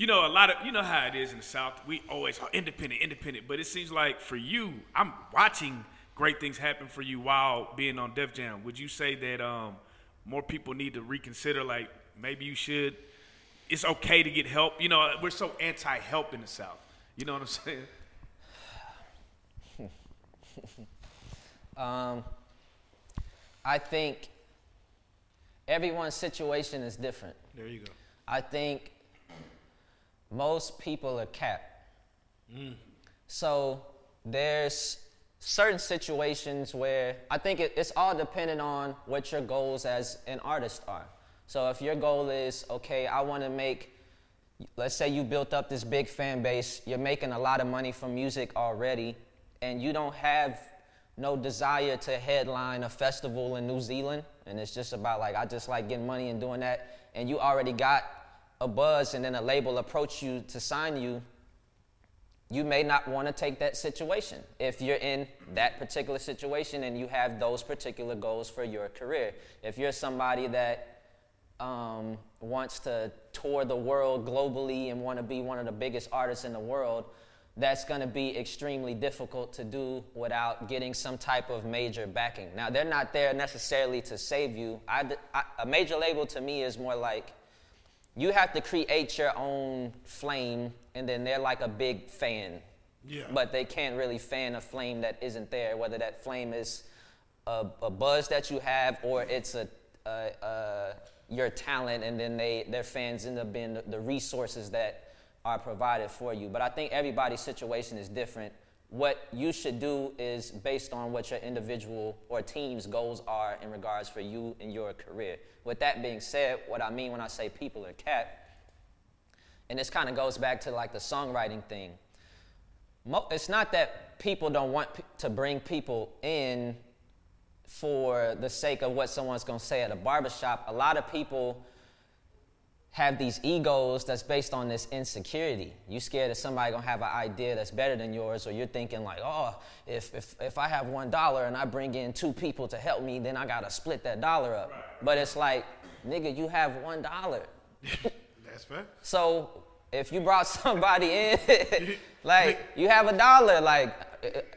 You know, a lot of, you know how it is in the South, we always are independent, independent, but it seems like for you, I'm watching great things happen for you while being on Def Jam. Would you say that um, more people need to reconsider, like, maybe you should. It's okay to get help. You know, we're so anti-help in the South. You know what I'm saying? um, I think everyone's situation is different. There you go. I think most people are capped. Mm. So there's certain situations where I think it, it's all dependent on what your goals as an artist are. So if your goal is, okay, I want to make, let's say you built up this big fan base, you're making a lot of money from music already, and you don't have no desire to headline a festival in New Zealand, and it's just about like, I just like getting money and doing that, and you already got a buzz and then a label approach you to sign you, you may not want to take that situation if you're in that particular situation and you have those particular goals for your career. If you're somebody that um, wants to tour the world globally and want to be one of the biggest artists in the world, that's going to be extremely difficult to do without getting some type of major backing. Now, they're not there necessarily to save you. I, I, a major label to me is more like you have to create your own flame, and then they're like a big fan. Yeah. But they can't really fan a flame that isn't there, whether that flame is a, a buzz that you have or it's a, a, a, your talent, and then they their fans end up being the, the resources that are provided for you. But I think everybody's situation is different. What you should do is based on what your individual or team's goals are in regards for you and your career. With that being said, what I mean when I say people are cat, and this kind of goes back to like the songwriting thing. It's not that people don't want to bring people in for the sake of what someone's to say at a barbershop. A lot of people have these egos that's based on this insecurity. You scared that somebody gonna have an idea that's better than yours, or you're thinking like, oh, if if, if I have one dollar and I bring in two people to help me, then I gotta split that dollar up. Right. But it's like, nigga, you have one dollar. that's fair. So if you brought somebody in, like you have a dollar, like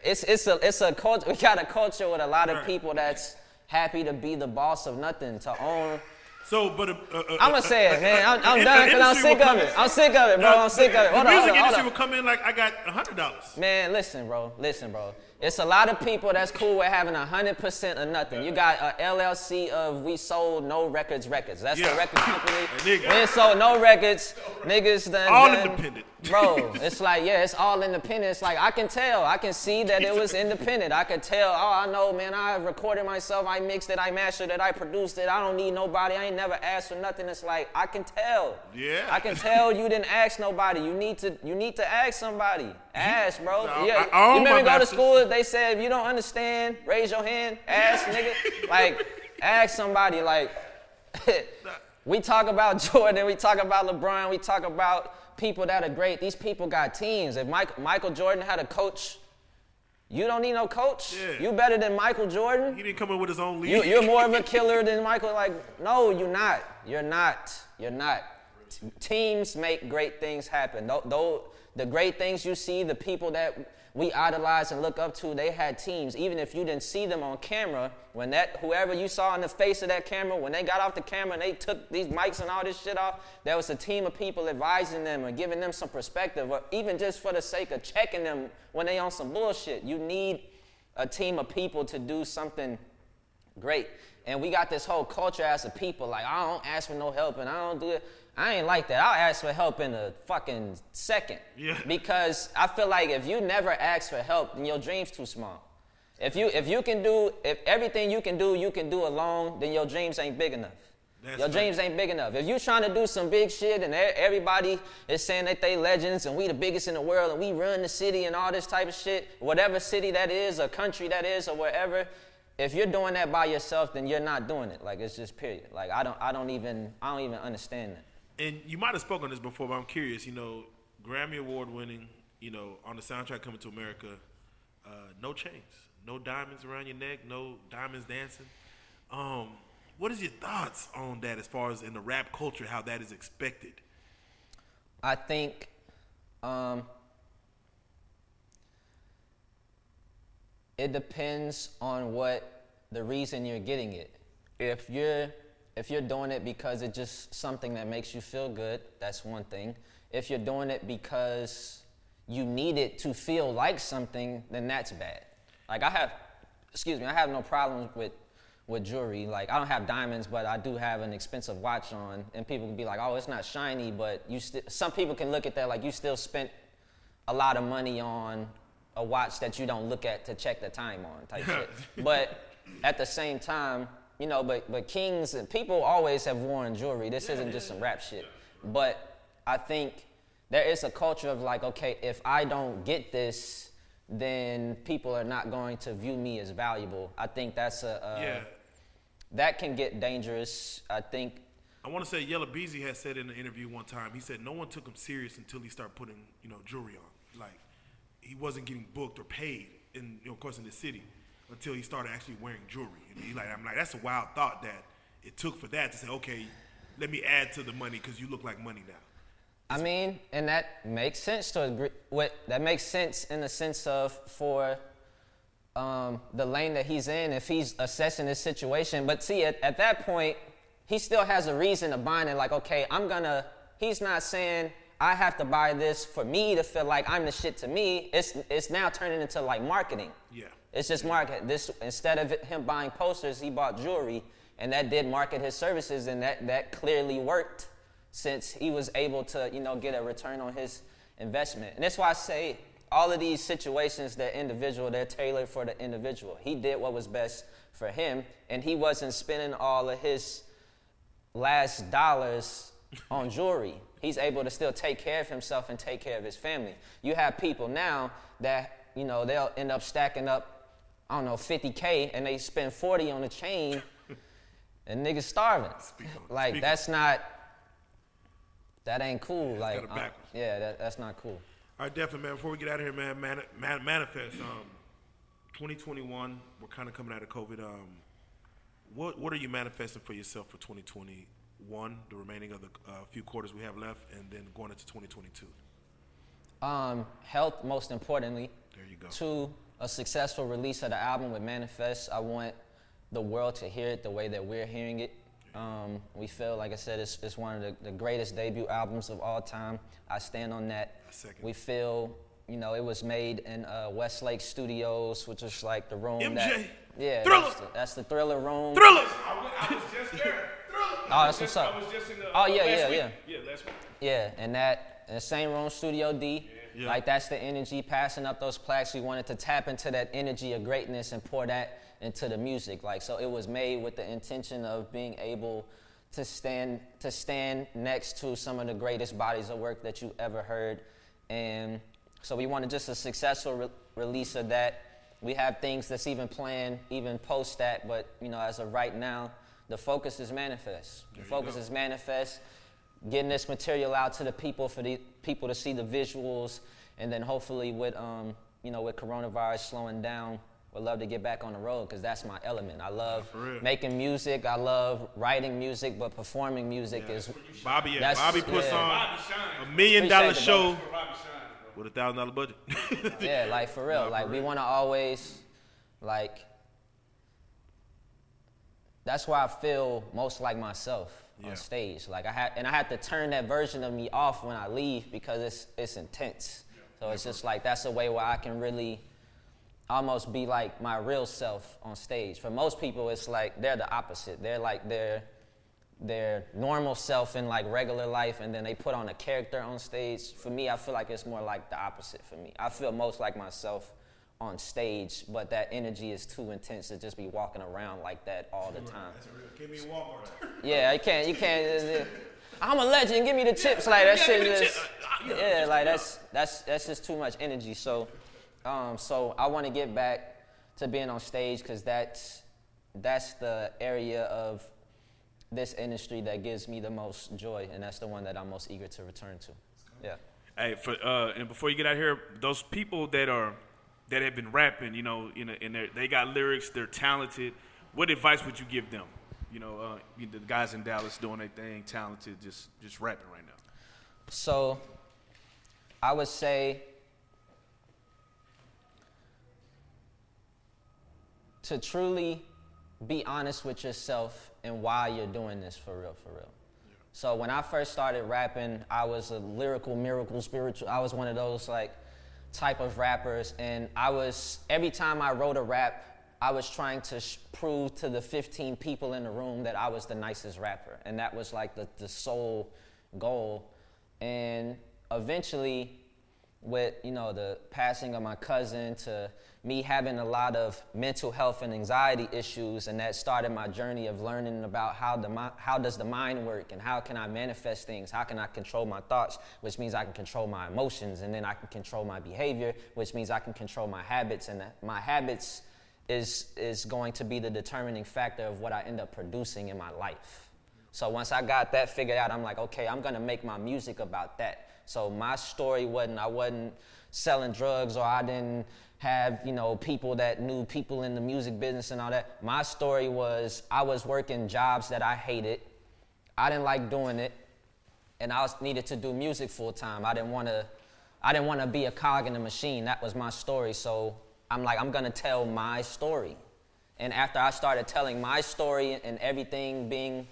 it's it's a it's a culture. We got a culture with a lot of people that's happy to be the boss of nothing, to own so, but uh, uh, I'm gonna say it, man. I'm, I'm done because I'm sick of it. I'm sick of it, bro. I'm sick of it. Hold the on, music hold on, industry will come in like I got hundred dollars. Man, listen, bro. Listen, bro. It's a lot of people that's cool with having hundred percent of nothing. You got a LLC of we sold no records records. That's yeah. the record company. we sold no records. Niggas done all done, independent. Bro, it's like yeah, it's all independent. It's like I can tell, I can see that it was independent. I could tell. Oh, I know, man. I recorded myself. I mixed it. I mastered it. I produced it. I don't need nobody. I ain't never asked for nothing. It's like I can tell. Yeah. I can tell you didn't ask nobody. You need to. You need to ask somebody. Ask, bro. No, yeah. I, you remember go to school? They said if you don't understand, raise your hand. Ask, nigga. Like, ask somebody. Like, we talk about Jordan. We talk about LeBron. We talk about people that are great. These people got teams. If Mike, Michael Jordan had a coach, you don't need no coach. Yeah. You better than Michael Jordan. He didn't come in with his own league. You, you're more of a killer than Michael. Like, no, you're not. You're not. You're not. T- teams make great things happen. Though, though the great things you see, the people that we idolize and look up to, they had teams. Even if you didn't see them on camera, when that whoever you saw in the face of that camera, when they got off the camera and they took these mics and all this shit off, there was a team of people advising them and giving them some perspective, or even just for the sake of checking them when they on some bullshit. You need a team of people to do something great. And we got this whole culture as a people, like I don't ask for no help and I don't do it. I ain't like that. I'll ask for help in a fucking second. Yeah. Because I feel like if you never ask for help, then your dream's too small. If you if you can do if everything you can do you can do alone, then your dreams ain't big enough. That's your dreams ain't big enough. If you trying to do some big shit and everybody is saying that they legends and we the biggest in the world and we run the city and all this type of shit, whatever city that is or country that is or wherever, if you're doing that by yourself, then you're not doing it. Like it's just period. Like I don't I don't even I don't even understand that and you might have spoken this before, but I'm curious. You know, Grammy Award winning. You know, on the soundtrack coming to America, uh, no chains, no diamonds around your neck, no diamonds dancing. Um, what is your thoughts on that, as far as in the rap culture, how that is expected? I think. Um, it depends on what the reason you're getting it. If you're if you're doing it because it's just something that makes you feel good, that's one thing. If you're doing it because you need it to feel like something, then that's bad. Like I have, excuse me, I have no problems with with jewelry. Like I don't have diamonds, but I do have an expensive watch on, and people can be like, "Oh, it's not shiny," but you still. Some people can look at that like you still spent a lot of money on a watch that you don't look at to check the time on type shit. But at the same time, you know, but but kings and people always have worn jewelry. This isn't just some rap shit. But I think there is a culture of like, okay, if I don't get this, then people are not going to view me as valuable. I think that's a, a Yeah. that can get dangerous. I think I want to say Yella Beezy had said in an interview one time. He said no one took him serious until he started putting you know jewelry on. Like he wasn't getting booked or paid in you know, of course in the city until he started actually wearing jewelry. And he like I'm like that's a wild thought that it took for that to say okay, let me add to the money because you look like money now. I mean, and that makes sense to agree. What that makes sense in the sense of for um, the lane that he's in, if he's assessing his situation. But see, at, at that point, he still has a reason to buy it. Like, okay, I'm gonna. He's not saying I have to buy this for me to feel like I'm the shit to me. It's it's now turning into like marketing. Yeah. It's just market. This instead of him buying posters, he bought jewelry, and that did market his services, and that that clearly worked since he was able to you know get a return on his investment. And that's why I say all of these situations, they're individual. They're tailored for the individual. He did what was best for him, and he wasn't spending all of his last dollars on jewelry. He's able to still take care of himself and take care of his family. You have people now that, you know, they'll end up stacking up, I don't know, 50K and they spend 40 on a chain and niggas starving. Speak on Like, speak that's not, that ain't cool. like, it uh, backwards. yeah, that, that's not cool. All right, definitely, man. Before we get out of here, man, man, man manifest. Um, 2021, we're kind of coming out of COVID. Um, what what are you manifesting for yourself for 2021, the remaining of the uh, few quarters we have left, and then going into 2022? Um, health, most importantly. There you go. Two, a successful release of the album with Manifest. I want the world to hear it the way that we're hearing it. Um, we feel, like I said, it's, it's one of the, the greatest debut albums of all time. I stand on that. Second We feel, you know, it was made in uh, Westlake Studios, which is like the room that. MJ, Yeah, Thriller. That's, the, that's the thriller room. Thrillers. I was, I was just there. Oh, that's what's up. I was just in the. Oh, yeah, last yeah, week. yeah. Yeah, last week. Yeah, and that in the same room, Studio D. Yeah. Like that's the energy, passing up those plaques. We wanted to tap into that energy of greatness and pour that into the music. Like so, it was made with the intention of being able to stand to stand next to some of the greatest bodies of work that you ever heard, and so we wanted just a successful re- release of that. We have things that's even planned, even post that, but you know, as of right now, the focus is manifest. The There focus is manifest getting this material out to the people for the people to see the visuals and then hopefully with um, you know with coronavirus slowing down would love to get back on the road because that's my element i love for making music i love writing music but performing music Yeah. is Bobby, yeah, That's- Bobby puts yeah. on Bobby a million dollar Appreciate it, show For Bobby Shine, bro. with a thousand dollar budget. yeah like for real Nah, for like we want to always like that's why i feel most like myself Yeah. on stage. Like i had and i had to turn that version of me off when i leave because it's it's intense. So it's just like that's a way where i can really almost be like my real self on stage. For most people it's like they're the opposite. They're like their their normal self in like regular life and then they put on a character on stage. For me i feel like it's more like the opposite for me. I feel most like myself on stage but that energy is too intense to just be walking around like that all the time. Give me Walmart. yeah you can't you can't i'm a legend. Give me the chips. Like that Yeah, shit give just chip. Uh, uh, yeah like that's that's that's just too much energy. So um so i want to get back to being on stage because that's that's the area of this industry that gives me the most joy and that's the one that i'm most eager to return to. Yeah. Hey, for uh, and before you get out here, those people that are that have been rapping, you know, in a, in they got lyrics, they're talented. What advice would you give them? You know, uh, the guys in Dallas doing their thing, talented, just just rapping right now. So I would say to truly be honest with yourself and why you're doing this for real, for real. So when I first started rapping, I was a lyrical miracle spiritual. I was one of those like type of rappers, and I was every time I wrote a rap, I was trying to sh- prove to the 15 people in the room that I was the nicest rapper, and that was like the, the sole goal. And eventually, with you know the passing of my cousin to me having a lot of mental health and anxiety issues and that started my journey of learning about how the how does the mind work and how can I manifest things? How can I control my thoughts? Which means I can control my emotions and then I can control my behavior which means I can control my habits and my habits is is going to be the determining factor of what I end up producing in my life. So once I got that figured out I'm like okay I'm going to make my music about that so my story wasn't I wasn't selling drugs or I didn't have you know people that knew people in the music business and all that. My story was I was working jobs that I hated. I didn't like doing it, and I was, needed to do music full time. I didn't want to. I didn't want to be a cog in the machine. That was my story. So I'm like, I'm gonna tell my story. And after I started telling my story and everything being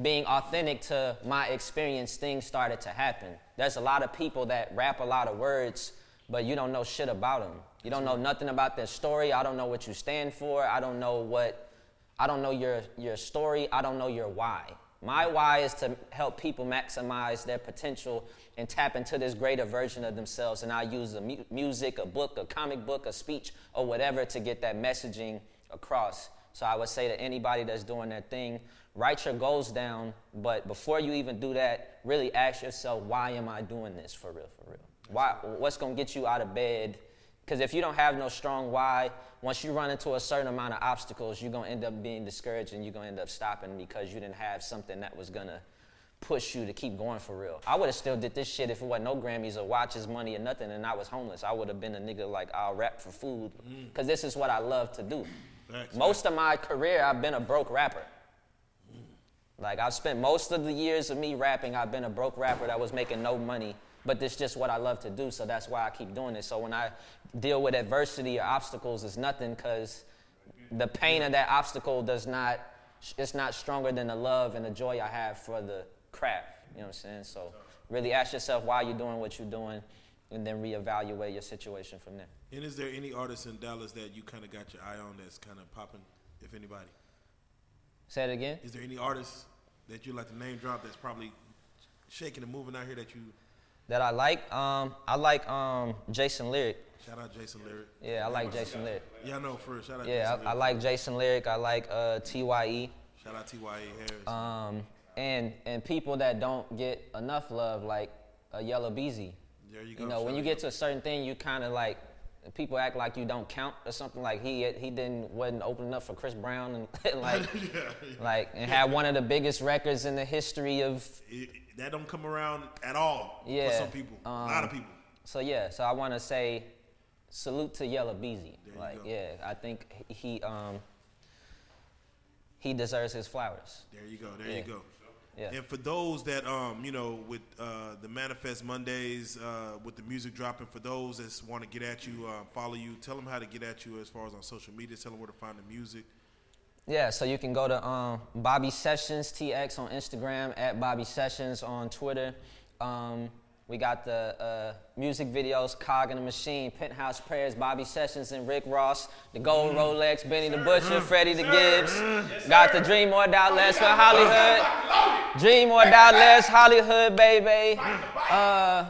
being authentic to my experience, things started to happen. There's a lot of people that rap a lot of words, but you don't know shit about them. You don't know nothing about their story. I don't know what you stand for. I don't know what, I don't know your, your story. I don't know your why. My why is to help people maximize their potential and tap into this greater version of themselves. And I use a mu- music, a book, a comic book, a speech, or whatever to get that messaging across. So I would say to anybody that's doing their thing, write your goals down. But before you even do that, really ask yourself, why am I doing this for real, for real? Why, what's going to get you out of bed? Because if you don't have no strong why, once you run into a certain amount of obstacles, you're going to end up being discouraged and you're going to end up stopping because you didn't have something that was going to push you to keep going for real. I would have still did this shit if it wasn't no Grammys or watches, money or nothing, and I was homeless. I would have been a nigga like I'll rap for food because mm. this is what I love to do. Most of my career, I've been a broke rapper. Like I've spent most of the years of me rapping, I've been a broke rapper that was making no money but it's just what I love to do, so that's why I keep doing it. So when I deal with adversity or obstacles, it's nothing because the pain of that obstacle does not, it's not stronger than the love and the joy I have for the craft. You know what I'm saying? So really ask yourself why you're doing what you're doing and then reevaluate your situation from there. And is there any artists in Dallas that you kind of got your eye on that's kind of popping, if anybody? Say it again. Is there any artists that you like to name drop that's probably shaking and moving out here that you that I like. Um, I like um, Jayson Lyric. Shout out Jayson Lyric. Yeah, I like Jayson Lyric. Yeah, I know for Shout out. Yeah, I, I, like Jayson Lyric. I like uh, Tye. Shout out Tye Harris. Um, and and people that don't get enough love, like a Yella Beezy. There you go. You know, when you get to a certain thing, you kind of like people act like you don't count or something. Like he he didn't wasn't open enough for Chris Brown and like yeah, yeah. like and had one of the biggest records in the history of. It, that don't come around at all yeah, for some people. Um, a lot of people. So yeah, so I want to say salute to Yella Beezy. Like yeah, I think he um he deserves his flowers. There you go. There yeah. you go. Yeah. And for those that um, you know, with uh, the Manifest Mondays, uh, with the music dropping, for those that want to get at you, uh, follow you, tell them how to get at you as far as on social media. Tell them where to find the music. Yeah, so you can go to um, Bobby Sessions TX on Instagram, at Bobby Sessions on Twitter. Um, we got the uh, music videos, Cog in the Machine, Penthouse Prayers, Bobby Sessions and Rick Ross, the Gold Rolex, Benny the Butcher, Freddie the Gibbs. Got the Dream or Die Less for Hollywood. Dream or Die Less, Hollywood, baby. Uh,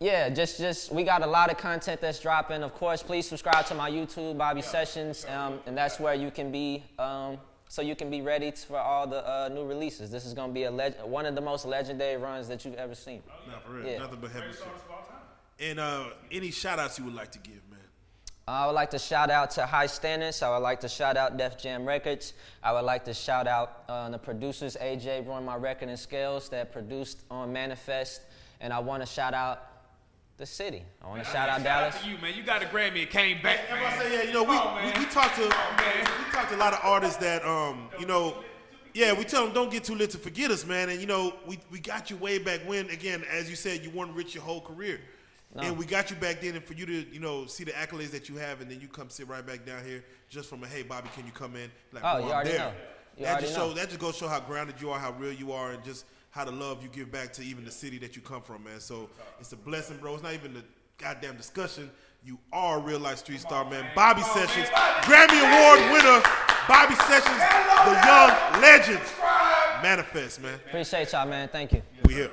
yeah, just just we got a lot of content that's dropping. Of course, please subscribe to my YouTube, Bobby Sessions, um, and that's where you can be. Um, so you can be ready for all the uh, new releases. This is gonna be a leg- one of the most legendary runs that you've ever seen. No, for real, yeah. nothing but heavy shit. And uh, any shout outs you would like to give, man? I would like to shout out to High Standards. I would like to shout out Def Jam Records. I would like to shout out uh, the producers, AJ Ruined My Record and Scales, that produced on Manifest. And I want to shout out the city. I want to shout out Dallas. Out to you, man. You got a Grammy and came back. Hey, man. Say, yeah, you know, we, on, we, we talked to we talked to a lot of artists that um, you know, yeah, we tell them don't get too lit to forget us, man. And you know, we, we got you way back when. Again, as you said, you weren't rich your whole career. No. And we got you back then, and for you to, you know, see the accolades that you have, and then you come sit right back down here just from a hey, Bobby, can you come in? Like, oh, you already there. know. You that just show that just goes show how grounded you are, how real you are, and just how the love you give back to even the city that you come from, man. So it's a blessing, bro. It's not even the goddamn discussion. You are a real life street star, man. Bobby Sessions, Grammy Award winner. Bobby Sessions, the young legend. Manifest, man. Appreciate y'all, man. Thank you. We here.